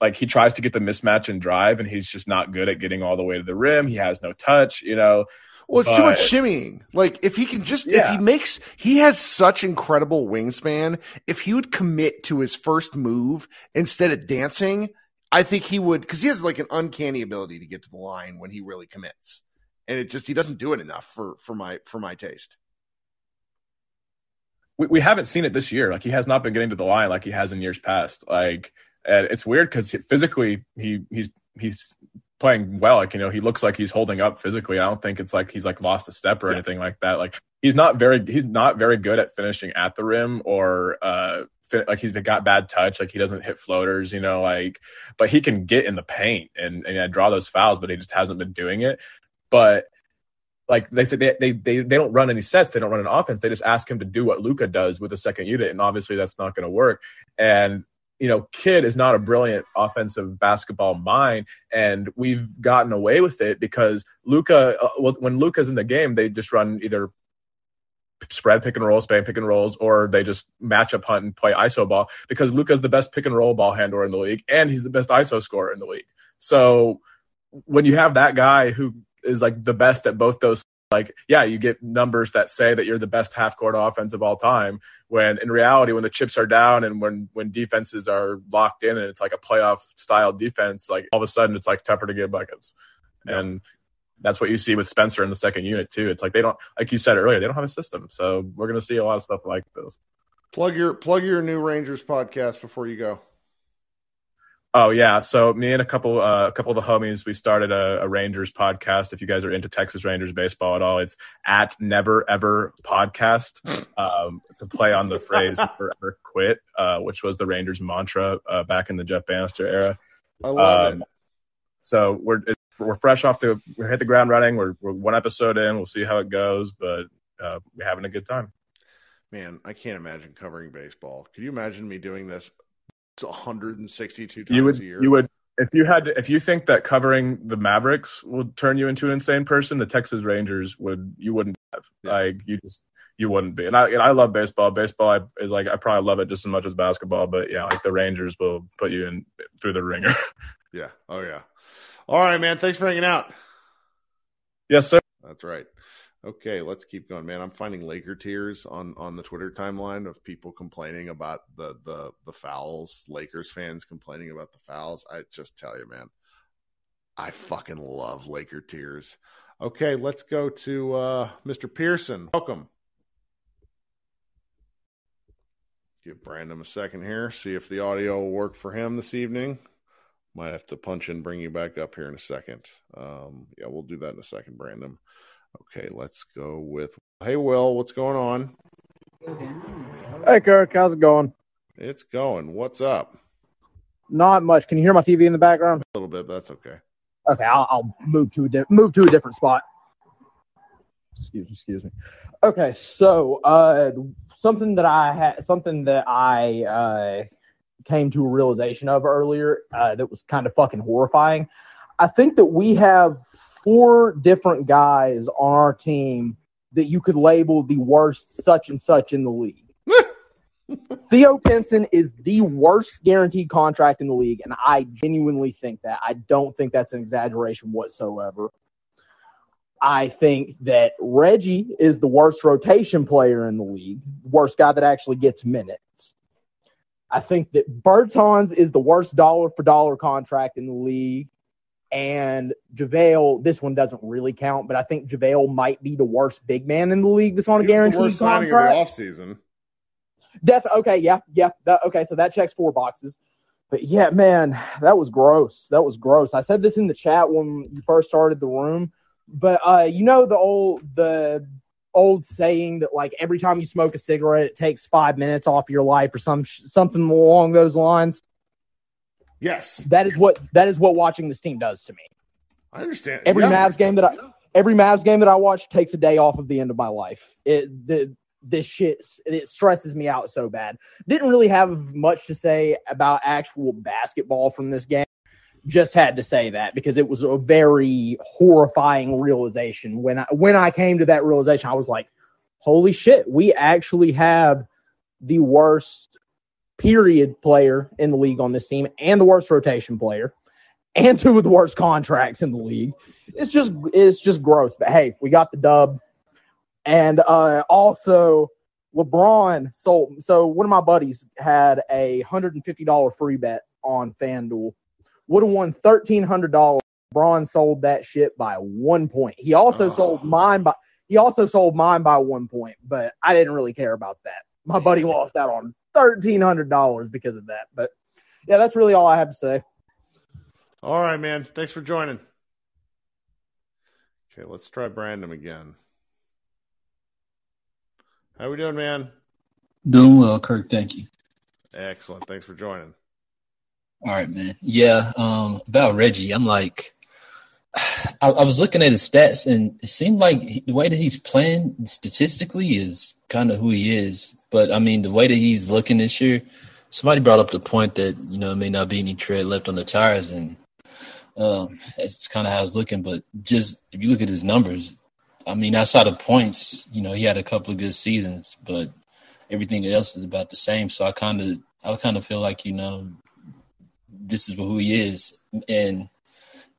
like he tries to get the mismatch and drive and he's just not good at getting all the way to the rim. He has no touch, you know. Well, it's but, too much shimmying. Like if he can just yeah. if he makes he has such incredible wingspan. If he would commit to his first move instead of dancing, I think he would because he has like an uncanny ability to get to the line when he really commits, and it just he doesn't do it enough for for my for my taste. We we haven't seen it this year. Like he has not been getting to the line like he has in years past. Like and it's weird because physically he he's he's playing well. Like, you know, he looks like he's holding up physically. I don't think it's like he's like lost a step or yeah. anything like that. Like he's not very he's not very good at finishing at the rim or uh like he's got bad touch. Like he doesn't hit floaters, you know, like but he can get in the paint and, and draw those fouls, but he just hasn't been doing it. But like they said, they, they they they don't run any sets. They don't run an offense. They just ask him to do what luka does with the second unit, and obviously that's not going to work. And you know, Kidd is not a brilliant offensive basketball mind, and we've gotten away with it because Luka. Uh, when Luka's in the game, they just run either spread pick and roll, span pick and rolls, or they just match up hunt and play ISO ball because Luka's the best pick and roll ball handler in the league, and he's the best ISO scorer in the league. So when you have that guy who is like the best at both those like yeah you get numbers that say that you're the best half court offense of all time when in reality when the chips are down and when when defenses are locked in and it's like a playoff style defense like all of a sudden it's like tougher to get buckets. Yeah. and that's what you see with Spencer in the second unit too. It's like they don't like you said earlier they don't have a system. So we're going to see a lot of stuff like this. Plug your plug your new rangers podcast before you go Oh yeah, so me and a couple uh, a couple of the homies we started a, a, Rangers podcast. If you guys are into Texas Rangers baseball at all, it's at Never Ever Podcast. Um, it's a play on the phrase "Never Ever Quit," uh, which was the Rangers mantra uh, back in the Jeff Banister era. I love um, it. So we're we're fresh off the we hit the ground running. We're, we're one episode in. We'll see how it goes, but uh, we're having a good time. Man, I can't imagine covering baseball. Could you imagine me doing this 162 times you would, a year. You would if you had if you think that covering the Mavericks would turn you into an insane person, the Texas Rangers would you wouldn't have. Yeah. Like you just you wouldn't be. And I and I love baseball. Baseball I, is like I probably love it just as much as basketball, but yeah, like the Rangers will put you in through the ringer. (laughs) yeah. Oh yeah. All right, man. Thanks for hanging out. Yes, sir. That's right. Okay, let's keep going, man. I'm finding Laker tears on on the Twitter timeline of people complaining about the the the fouls. Lakers fans complaining about the fouls. I just tell you, man, I fucking love Laker tears. Okay, let's go to uh, Mr. Pearson. Welcome. Give Brandon a second here. See if the audio will work for him this evening. Might have to punch and bring you back up here in a second. Um, yeah, we'll do that in a second, Brandon. Okay, let's go with Hey Will, what's going on? Hey Kirk, how's it going? It's going. What's up? Not much. Can you hear my TV in the background? A little bit, but that's okay. Okay, I'll, I'll move to a di- move to a different spot. Excuse me, excuse me. Okay, so uh, something that I had, something that I uh, came to a realization of earlier uh, that was kind of fucking horrifying. I think that we have four different guys on our team that you could label the worst such and such in the league. (laughs) Theo Pinson is the worst guaranteed contract in the league, and I genuinely think that. I don't think that's an exaggeration whatsoever. I think that Reggie is the worst rotation player in the league, worst guy that actually gets minutes. I think that Bertans is the worst dollar for dollar contract in the league and JaVale, this one doesn't really count, but I think JaVale might be the worst big man in the league that's on a guaranteed worst contract. Signing of the offseason. Def- okay, yeah, yeah. That, okay, so that checks four boxes. But yeah, man, that was gross. That was gross. I said this in the chat when you first started the room, but uh, you know the old the old saying that like every time you smoke a cigarette, it takes five minutes off your life or some something along those lines. Yes, that is what that is what watching this team does to me. I understand. Every yeah. Mavs game that I every Mavs game that I watch takes a day off of the end of my life. It the this shit it stresses me out so bad. Didn't really have much to say about actual basketball from this game. Just had to say that because it was a very horrifying realization. When I when I came to that realization, I was like, "Holy shit, we actually have the worst period player in the league on this team and the worst rotation player and two of the worst contracts in the league. It's just it's just gross. But hey, we got the dub. And uh, also LeBron sold so one of my buddies had a hundred and fifty dollar free bet on FanDuel. Would have won thirteen hundred dollars. LeBron sold that shit by one point. He also oh. sold mine by he also sold mine by one point, but I didn't really care about that. My buddy lost out on thirteen hundred dollars because of that. But yeah, that's really all I have to say. All right, man. Thanks for joining. Okay, let's try Brandon again. How we doing, man? Doing well, Kirk. Thank you. Excellent. Thanks for joining. All right, man. Yeah, um, about Reggie, I'm like, (sighs) I, I, was looking at his stats, and it seemed like the way that he's playing statistically is kind of who he is. But I mean, the way that he's looking this year, somebody brought up the point that you know it may not be any tread left on the tires, and um, that's kind of how it's looking. But just if you look at his numbers, I mean, outside of points, you know, he had a couple of good seasons, but everything else is about the same. So I kind of, I kind of feel like you know, this is who he is, and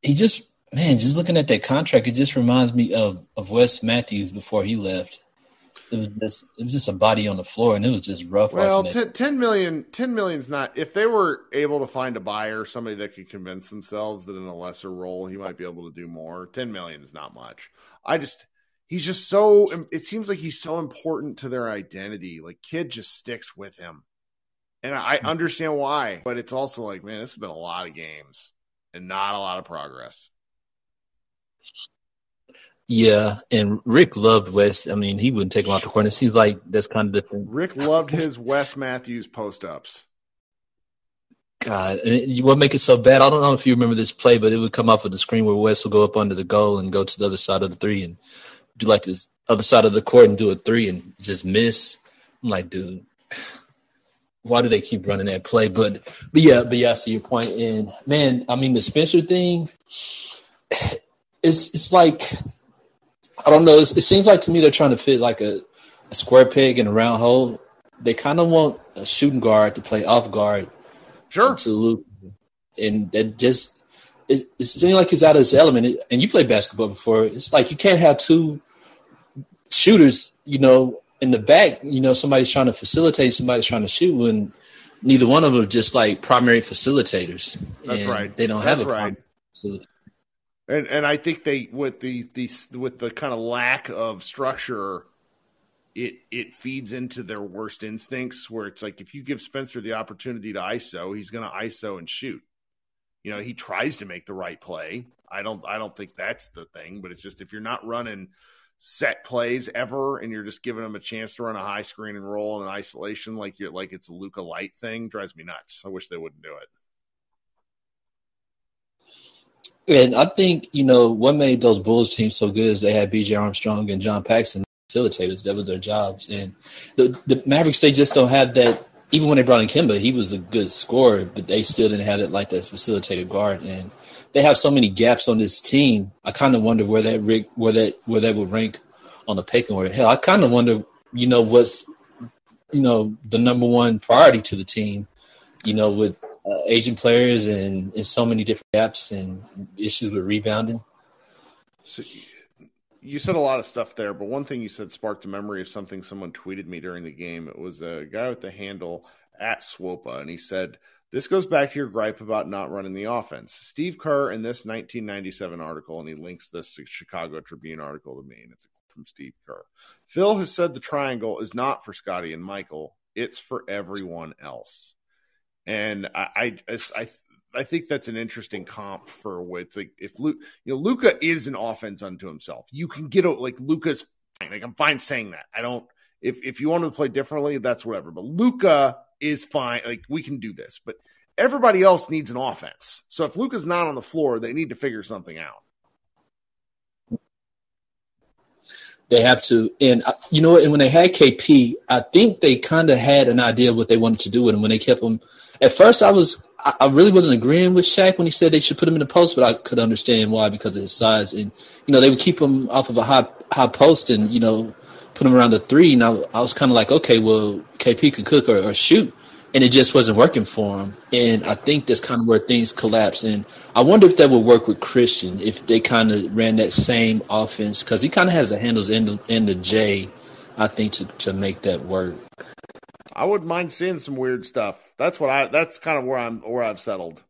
he just, man, just looking at that contract, it just reminds me of of Wes Matthews before he left it was just it was just a body on the floor, and it was just rough. Well, t- 10 million, 10 million's not. If they were able to find a buyer, somebody that could convince themselves that in a lesser role he might be able to do more. Ten million is not much. I just he's just so. It seems like he's so important to their identity. Like Kidd just sticks with him, and I hmm. understand why. But it's also like, man, this has been a lot of games and not a lot of progress. Yeah, and Rick loved Wes. I mean, he wouldn't take him off the corner. It seems like that's kind of the thing. Rick loved his Wes Matthews post ups. God, and it, what make it so bad? I don't know if you remember this play, but it would come off of the screen where Wes will go up under the goal and go to the other side of the three and do like this other side of the court and do a three and just miss. I'm like, dude, (sighs) why do they keep running that play? But but yeah, but yeah, I see your point. And man, I mean the Spencer thing, (sighs) it's it's like I don't know. It seems like to me they're trying to fit like a, a square peg in a round hole. They kind of want a shooting guard to play off guard. Sure. To Luke, and that just it, it seems like it's out of his element. And you played basketball before. It's like you can't have two shooters. You know, in the back. You know, somebody's trying to facilitate, somebody's trying to shoot, when neither one of them are just like primary facilitators. That's right. They don't That's have a right. Facilitator. And and I think they with the the with the kind of lack of structure, it it feeds into their worst instincts. Where it's like if you give Spencer the opportunity to ISO, he's going to ISO and shoot. You know, he tries to make the right play. I don't I don't think that's the thing, but it's just if you're not running set plays ever and you're just giving them a chance to run a high screen and roll in isolation like you're like it's a Luka Light thing drives me nuts. I wish they wouldn't do it. And I think, you know, what made those Bulls teams so good is they had BJ Armstrong and John Paxson facilitators. That was their jobs. And the, the Mavericks, they just don't have that. Even when they brought in Kemba, he was a good scorer, but they still didn't have it like that facilitator guard. And they have so many gaps on this team. I kind of wonder where that rig, where that where that would rank on the pecking order. Hell, I kind of wonder, you know, what's you know the number one priority to the team. You know, with uh, aging players and, and so many different gaps and issues with rebounding. So you said a lot of stuff there, but one thing you said sparked a memory of something someone tweeted me during the game. It was a guy with the handle at Swopa, and he said, This goes back to your gripe about not running the offense. Steve Kerr in this 1997 article, and he links this Chicago Tribune article to me, and it's from Steve Kerr. Phil has said the triangle is not for Scottie and Michael, it's for everyone else and I, I, I, I think that's an interesting comp for what it's like. If Luke, you know, Luka is an offense unto himself. You can get like fine. Like I'm fine saying that. I don't. If if you want to play differently, that's whatever. But Luka is fine. Like we can do this. But everybody else needs an offense. So if Luka's not on the floor, they need to figure something out. They have to, and uh, you know, and when they had KP, I think they kind of had an idea of what they wanted to do with him when they kept him at first I was I really wasn't agreeing with Shaq when he said they should put him in the post, but I could understand why because of his size. And you know they would keep him off of a high high post and you know put him around the three. And I, I was kind of like, okay, well KP could cook or, or, shoot, and it just wasn't working for him. And I think that's kind of where things collapse. And I wonder if that would work with Christian if they kind of ran that same offense because he kind of has the handles in the in the J. I think to to make that work. I wouldn't mind seeing some weird stuff. That's what I. That's kind of where I'm where I've settled.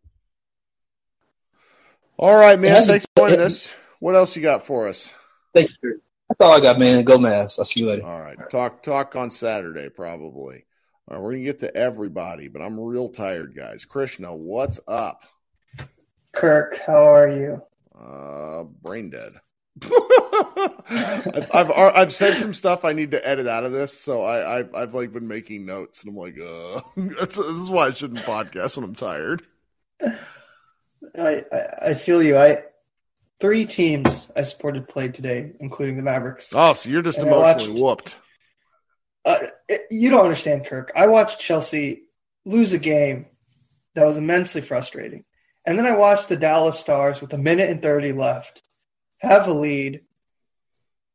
All right, man. Thanks for joining us. What else you got for us? Thank you. That's all I got, man. Go Mavs. I'll see you later. All right. Talk talk on Saturday, probably. All right, we're gonna get to everybody, but I'm real tired, guys. Krishna, what's up? Kirk, how are you? Uh, brain dead. (laughs) I've, I've, I've said some stuff I need to edit out of this, so I I've, I've like been making notes, and I'm like, uh, (laughs) this is why I shouldn't podcast when I'm tired. I, I, I feel you. I three teams I supported played today, including the Mavericks. Oh, so you're just and emotionally watched, whooped. Uh, it, you don't understand, Kirk. I watched Chelsea lose a game that was immensely frustrating. And then I watched the Dallas Stars with a minute and 30 left have a lead,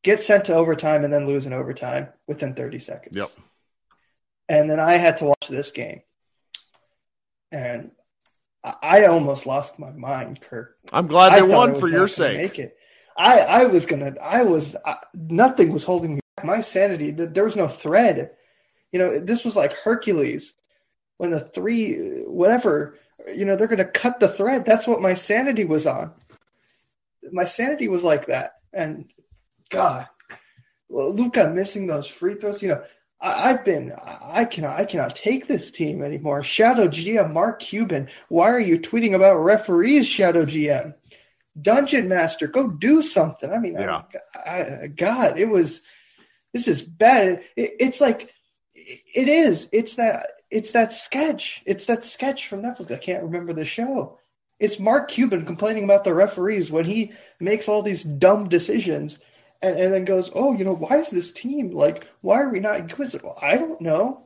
get sent to overtime, and then lose in overtime within 30 seconds. Yep. And then I had to watch this game. And I almost lost my mind, Kirk. I'm glad they won for your sake. Make it. I, I was gonna. I was. I, nothing was holding me back. My sanity. th- There was no thread. You know, this was like Hercules when the three, whatever. You know, they're gonna cut the thread. That's what my sanity was on. My sanity was like that, and God, Luka missing those free throws. You know, I, I've been. I cannot. I cannot take this team anymore. Shadow GM Mark Cuban. Why are you tweeting about referees? Shadow GM. Dungeon Master, go do something. I mean, Yeah. I, I, God, it was. This is bad. It, it's like, it is. It's that. It's that sketch. It's that sketch from Netflix. I can't remember the show. It's Mark Cuban complaining about the referees when he makes all these dumb decisions, and, and then goes, "Oh, you know, why is this team like? Why are we not good?" Well, I don't know.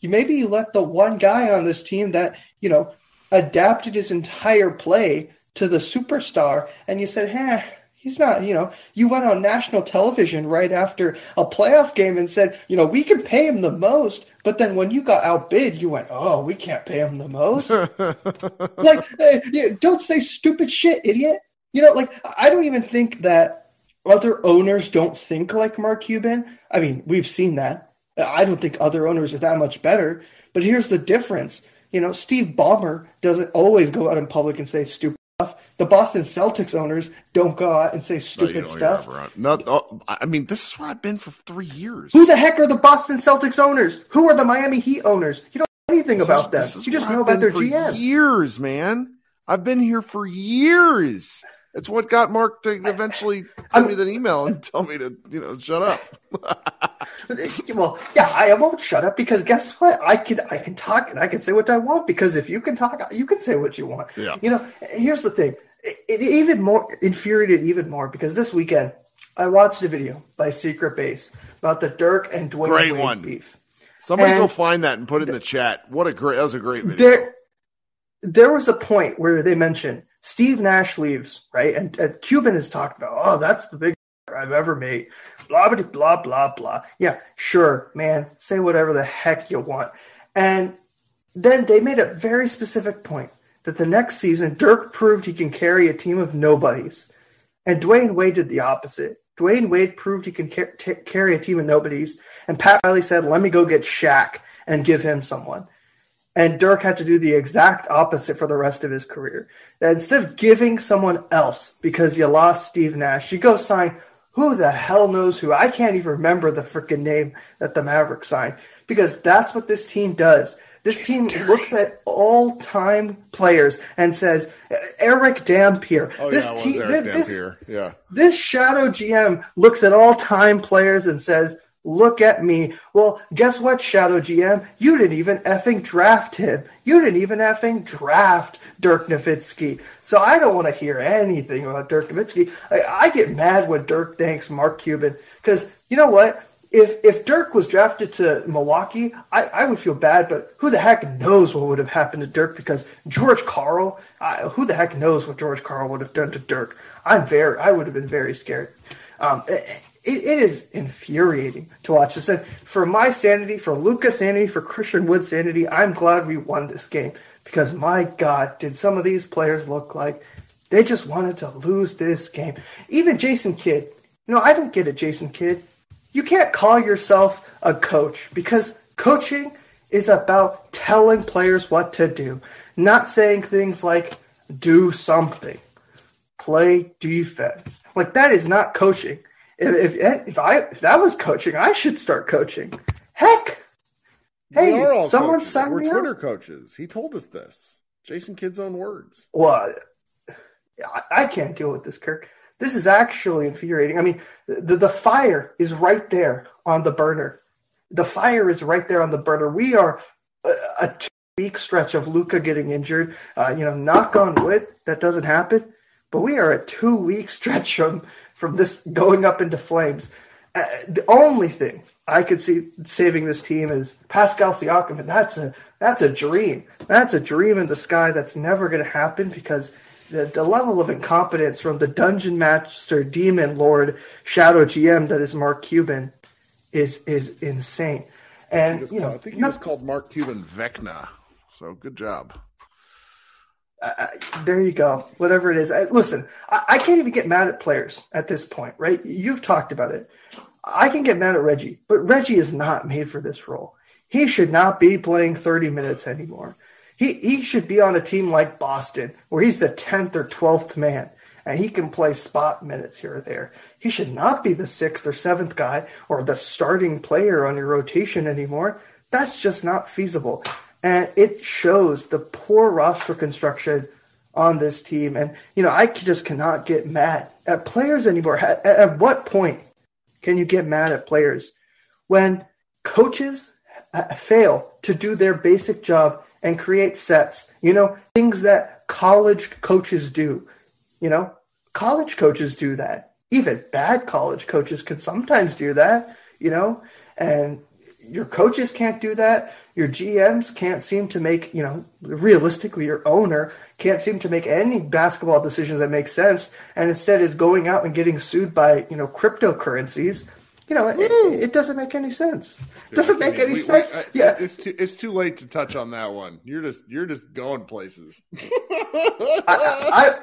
You maybe you let the one guy on this team that you know adapted his entire play to the superstar, and you said, "Huh, he's not." You know, you went on national television right after a playoff game and said, "You know, we can pay him the most." But then when you got outbid, you went, "Oh, we can't pay him the most." (laughs) like, eh, yeah, don't say stupid shit, idiot. You know, like I don't even think that other owners don't think like Mark Cuban. I mean, we've seen that. I don't think other owners are that much better. But here's the difference. You know, Steve Ballmer doesn't always go out in public and say stupid. The Boston Celtics owners don't go out and say stupid don't stuff. No, oh, I mean, this is where I've been for three years. Who the heck are the Boston Celtics owners? Who are the Miami Heat owners? You don't know anything This about is- them. You just know about their GMs. Years, man. I've been here for years. It's what got Mark to eventually send me that email and tell me to, you know, shut up. (laughs) well, yeah, I won't shut up because guess what? I can I can talk and I can say what I want because if you can talk, you can say what you want. Yeah. You know, here's the thing. It, even more infuriated even more because this weekend I watched a video by Secret Base about the Dirk and Dwyane Great Wade one. beef. Somebody go find that and put it in the chat. What a great, that was a great video. There, there was a point where they mentioned Steve Nash leaves, right? And, and Cuban is talking about, oh, that's the biggest (laughs) I've ever made. Blah, blah, blah, blah, blah. Yeah, sure, man. Say whatever the heck you want. And then they made a very specific point that the next season, Dirk proved he can carry a team of nobodies. And Dwyane Wade did the opposite. Dwyane Wade proved he can t- carry a team of nobodies. And Pat Riley said, let me go get Shaq and give him someone. And Dirk had to do the exact opposite for the rest of his career. That instead of giving someone else because you lost Steve Nash, you go sign who the hell knows who. I can't even remember the freaking name that the Mavericks signed because that's what this team does. This team looks at all time players and says, Erick Dampier. Oh, this yeah, team, Erick this, Dampier. Yeah. this shadow GM looks at all time players and says, Look at me. Well, guess what, Shadow GM? You didn't even effing draft him. You didn't even effing draft Dirk Nowitzki. So I don't want to hear anything about Dirk Nowitzki. I, I get mad when Dirk thanks Mark Cuban because you know what? If if Dirk was drafted to Milwaukee, I, I would feel bad, but who the heck knows what would have happened to Dirk? Because George Karl, I, who the heck knows what George Karl would have done to Dirk? I'm very, I would have been very scared. Um, it, it is infuriating to watch this. And for my sanity, for Luka's sanity, for Christian Wood's sanity, I'm glad we won this game because my God, did some of these players look like they just wanted to lose this game. Even Jason Kidd, you know, I don't get it, Jason Kidd. You can't call yourself a coach because coaching is about telling players what to do, not saying things like do something, play defense. Like that is not coaching. If if, if I if that was coaching, I should start coaching. Heck, hey, we are all someone coaches. sign We're me Twitter up. coaches. He told us this. Jason Kidd's own words. Well, I, I can't deal with this, Kirk. This is actually infuriating. I mean, the the fire is right there on the burner. The fire is right there on the burner. We are a, a two week stretch of Luka getting injured. Uh, you know, knock on wood, that doesn't happen. But we are a two week (laughs) stretch from from this going up into flames. Uh, the only thing I could see saving this team is Pascal Siakam, and that's a that's a dream. That's a dream in the sky that's never going to happen because the, the level of incompetence from the dungeon master, demon lord, shadow GM that is Mark Cuban is is insane. And you know, I think he was called Mark Cuban Vecna. So good job. Uh, there you go. Whatever it is. I, listen, I, I, can't even get mad at players at this point, right? You've talked about it. I can get mad at Reggie, but Reggie is not made for this role. He should not be playing 30 minutes anymore. He, he should be on a team like Boston, where he's the 10th or 12th man, and he can play spot minutes here or there. He should not be the sixth or seventh guy or the starting player on your rotation anymore. That's just not feasible. And it shows the poor roster construction on this team. And, you know, I just cannot get mad at players anymore. At, at what point can you get mad at players when coaches uh, fail to do their basic job and create sets? You know, things that college coaches do. You know, college coaches do that. Even bad college coaches can sometimes do that, you know, and your coaches can't do that your GMs can't seem to make, you know, realistically, your owner can't seem to make any basketball decisions that make sense, and instead is going out and getting sued by, you know, cryptocurrencies. You know, it, it, doesn't make any sense. It doesn't make any we, sense. We, I, yeah, it's too, it's too late to touch on that one. You're just you're just going places. I,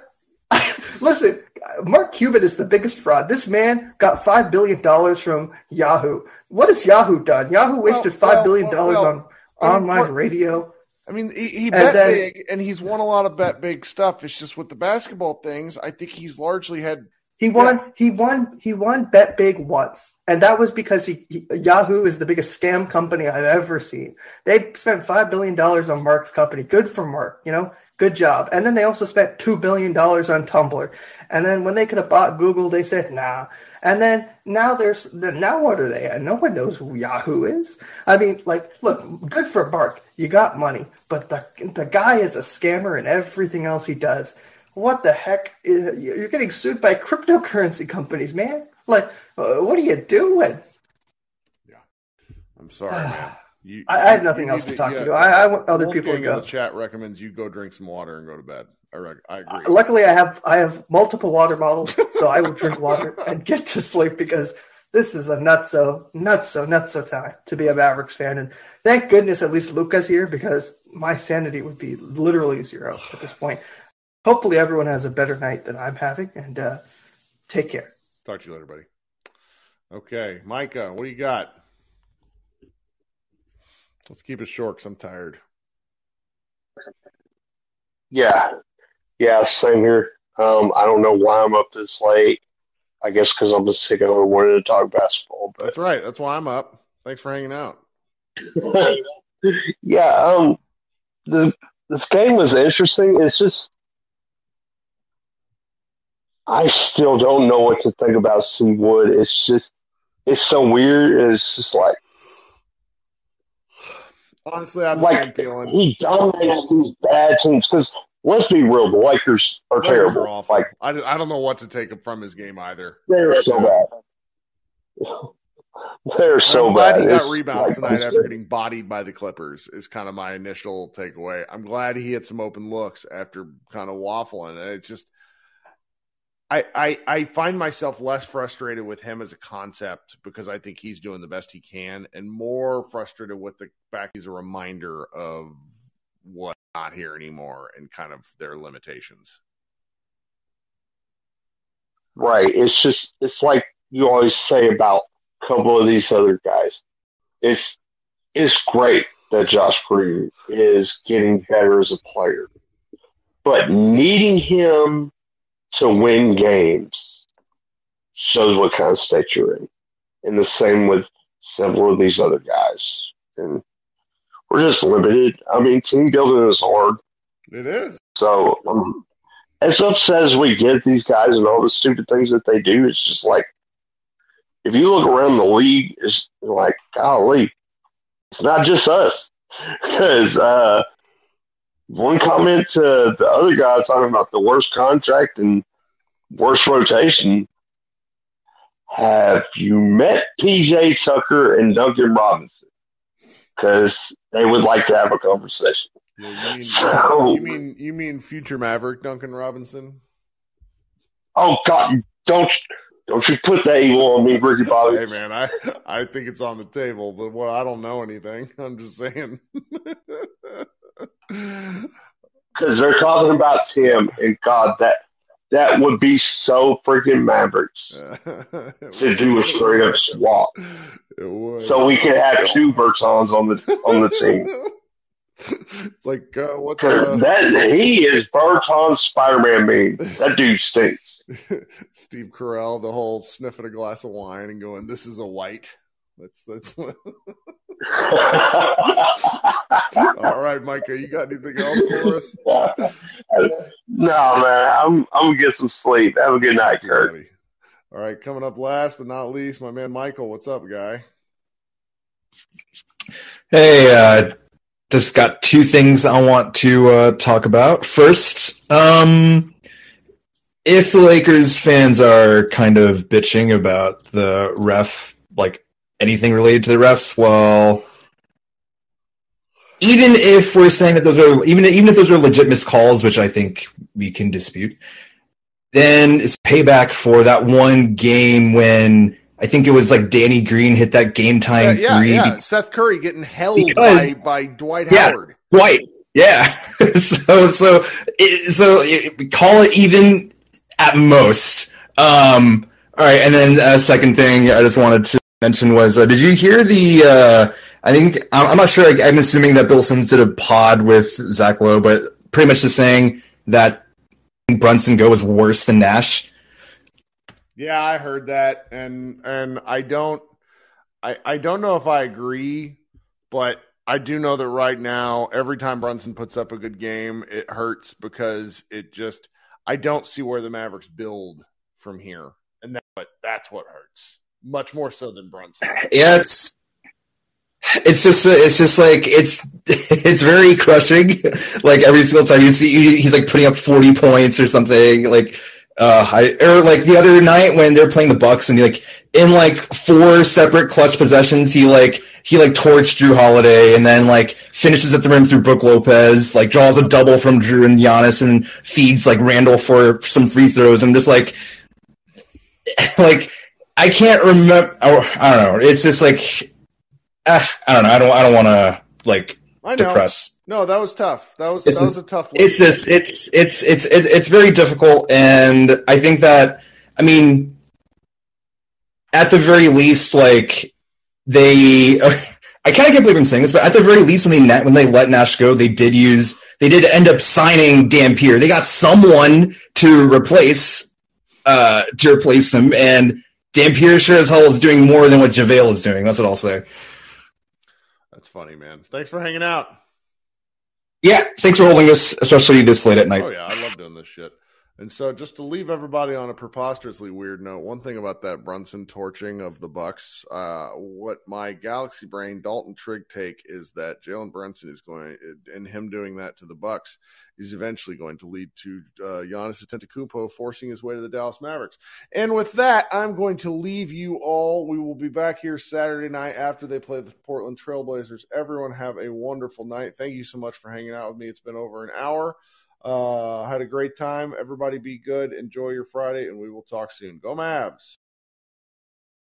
I, (laughs) listen. Mark Cuban is the biggest fraud. This man got five billion dollars from Yahoo. What has Yahoo done? Yahoo wasted well, five billion dollars well, well, on online radio. I mean, he, he bet then, big and he's won a lot of bet big stuff. It's just with the basketball things, I think he's largely had. He won. Yeah. He won. He won bet big once, and that was because he, he, Yahoo is the biggest scam company I've ever seen. They spent five billion dollars on Mark's company. Good for Mark, you know. Good job. And then they also spent two billion dollars on Tumblr. And then when they could have bought Google, they said nah. And then now there's now what are they? No one knows who Yahoo is. I mean, like, look, good for Mark. You got money, but the the guy is a scammer and everything else he does. What the heck? You're getting sued by cryptocurrency companies, man. Like, uh, what are you doing? Yeah, I'm sorry, (sighs) man. You, I, I, have nothing else to, to talk yeah, to. I, I, want other people to go. The chat recommends you go drink some water and go to bed. I, I agree. Uh, luckily, I have I have multiple water bottles, so I will drink water (laughs) and get to sleep because this is a not so not so not so time to be a Mavericks fan. And thank goodness at least Luka's here because my sanity would be literally zero at this point. Hopefully, everyone has a better night than I'm having, and uh, take care. Talk to you later, buddy. Okay, Micah, what do you got? Let's keep it short because I'm tired. Yeah, yeah, same here. Um, I don't know why I'm up this late. I guess because I'm just sick of wanting to talk basketball. But that's right. That's why I'm up. Thanks for hanging out. (laughs) yeah. Um. The this game was interesting. It's just I still don't know what to think about C Wood. It's just it's so weird. It's just like honestly, I'm like feeling he dominates these bad teams because let's be real, the Lakers are Lakers terrible. Are awful. Like I, I don't know what to take from his game either. They're so bad. (laughs) They're so I'm glad bad. he got it's rebounds like, tonight after getting bodied by the Clippers. Is kind of my initial takeaway. I'm glad he had some open looks after kind of waffling. And it's just, I, I I find myself less frustrated with him as a concept because I think he's doing the best he can, and more frustrated with the fact he's a reminder of what not here anymore and kind of their limitations. Right. It's just it's like you always say about a couple of these other guys. It's it's great that Josh Green is getting better as a player. But needing him to win games shows what kind of state you're in. And the same with several of these other guys. And we're just limited. I mean, team building is hard. It is. So, um, as upset as we get these guys and all the stupid things that they do, it's just like, if you look around the league, it's like, golly, it's not just us. (laughs) Because uh, one comment to the other guy talking about the worst contract and worst rotation. have you met PJ Tucker and Duncan Robinson? Because they would like to have a conversation. Yeah, you, mean, So- you mean you mean future Maverick Duncan Robinson? Oh God, don't don't you put that evil on me, Ricky Bobby? Hey man, I I think it's on the table, but what I don't know anything. (laughs) I'm just saying. (laughs) Because they're talking about Tim, and God, that that would be so freaking Mavericks to do a straight up swap. (laughs) So we could have two Bertans on the on the team. (laughs) it's like uh, what's uh, that he is Berton's Spider Man meme. That dude stinks. (laughs) Steve Carell, the whole sniffing a glass of wine and going, "This is a white." That's that's. (laughs) What... (laughs) All right, Micah, you got anything else for us? (laughs) no man, I'm I'm gonna get some sleep. Have a good night, Too Kurt. funny. All right, coming up last but not least, my man Michael. What's up, guy? Hey, uh, just got two things I want to uh, talk about. First, um, if the Lakers fans are kind of bitching about the ref, like anything related to the refs, well, even if we're saying that those are even even if those are legit calls, which I think we can dispute, then it's payback for that one game when I think it was like Danny Green hit that game time yeah, three yeah. Seth Curry getting held Because- by by Dwight Yeah. Howard. Dwight. Yeah. (laughs) so so it, so it, call it even at most. Um. All right, and then uh, second thing I just wanted to mention was, uh, did you hear the? Uh, I think I'm, not sure. I, I'm assuming that Bill Simmons did a pod with Zach Lowe, but pretty much just saying that Brunson go was worse than Nash. Yeah, I heard that, and and I don't, I I don't know if I agree, but I do know that right now, every time Brunson puts up a good game, it hurts because it just I don't see where the Mavericks build from here, and that but that's what hurts much more so than Brunson. Yeah, it's it's just it's just like it's (laughs) it's very crushing. Like every single time you see he's like putting up forty points or something. Like uh, I or like the other night when they're playing the Bucks and he like in like four separate clutch possessions he like he like torched Jrue Holiday and then like finishes at the rim through Brooke Lopez. Like draws a double from Jrue and Giannis and feeds like Randle for some free throws. I'm just like (laughs) like I can't remember. I don't know. It's just like ah, I don't know. I don't. I don't want to like depress. No, that was tough. That was It's that was a tough. It's just it's it's it's it's it's very difficult, and I think that I mean, at the very least, like they. (laughs) I kind of can't believe I'm saying this, but at the very least, when they net, when they let Nash go, they did use they did end up signing Dampier. They got someone to replace uh to replace him, and Dampier sure as hell is doing more than what JaVale is doing. That's what I'll say. That's funny, man. Thanks for hanging out. Yeah, thanks for holding this, especially this late at night. Oh yeah, I love doing this shit. And so, just to leave everybody on a preposterously weird note, one thing about that Brunson torching of the Bucks, uh, what my Galaxy brain Dalton Trigg take is that Jalen Brunson is going, and him doing that to the Bucks is eventually going to lead to uh, Giannis Antetokounmpo forcing his way to the Dallas Mavericks. And with that, I'm going to leave you all. We will be back here Saturday night after they play the Portland Trailblazers. Everyone have a wonderful night. Thank you so much for hanging out with me. It's been over an hour. Uh, had a great time. Everybody be good. Enjoy your Friday, and we will talk soon. Go Mavs.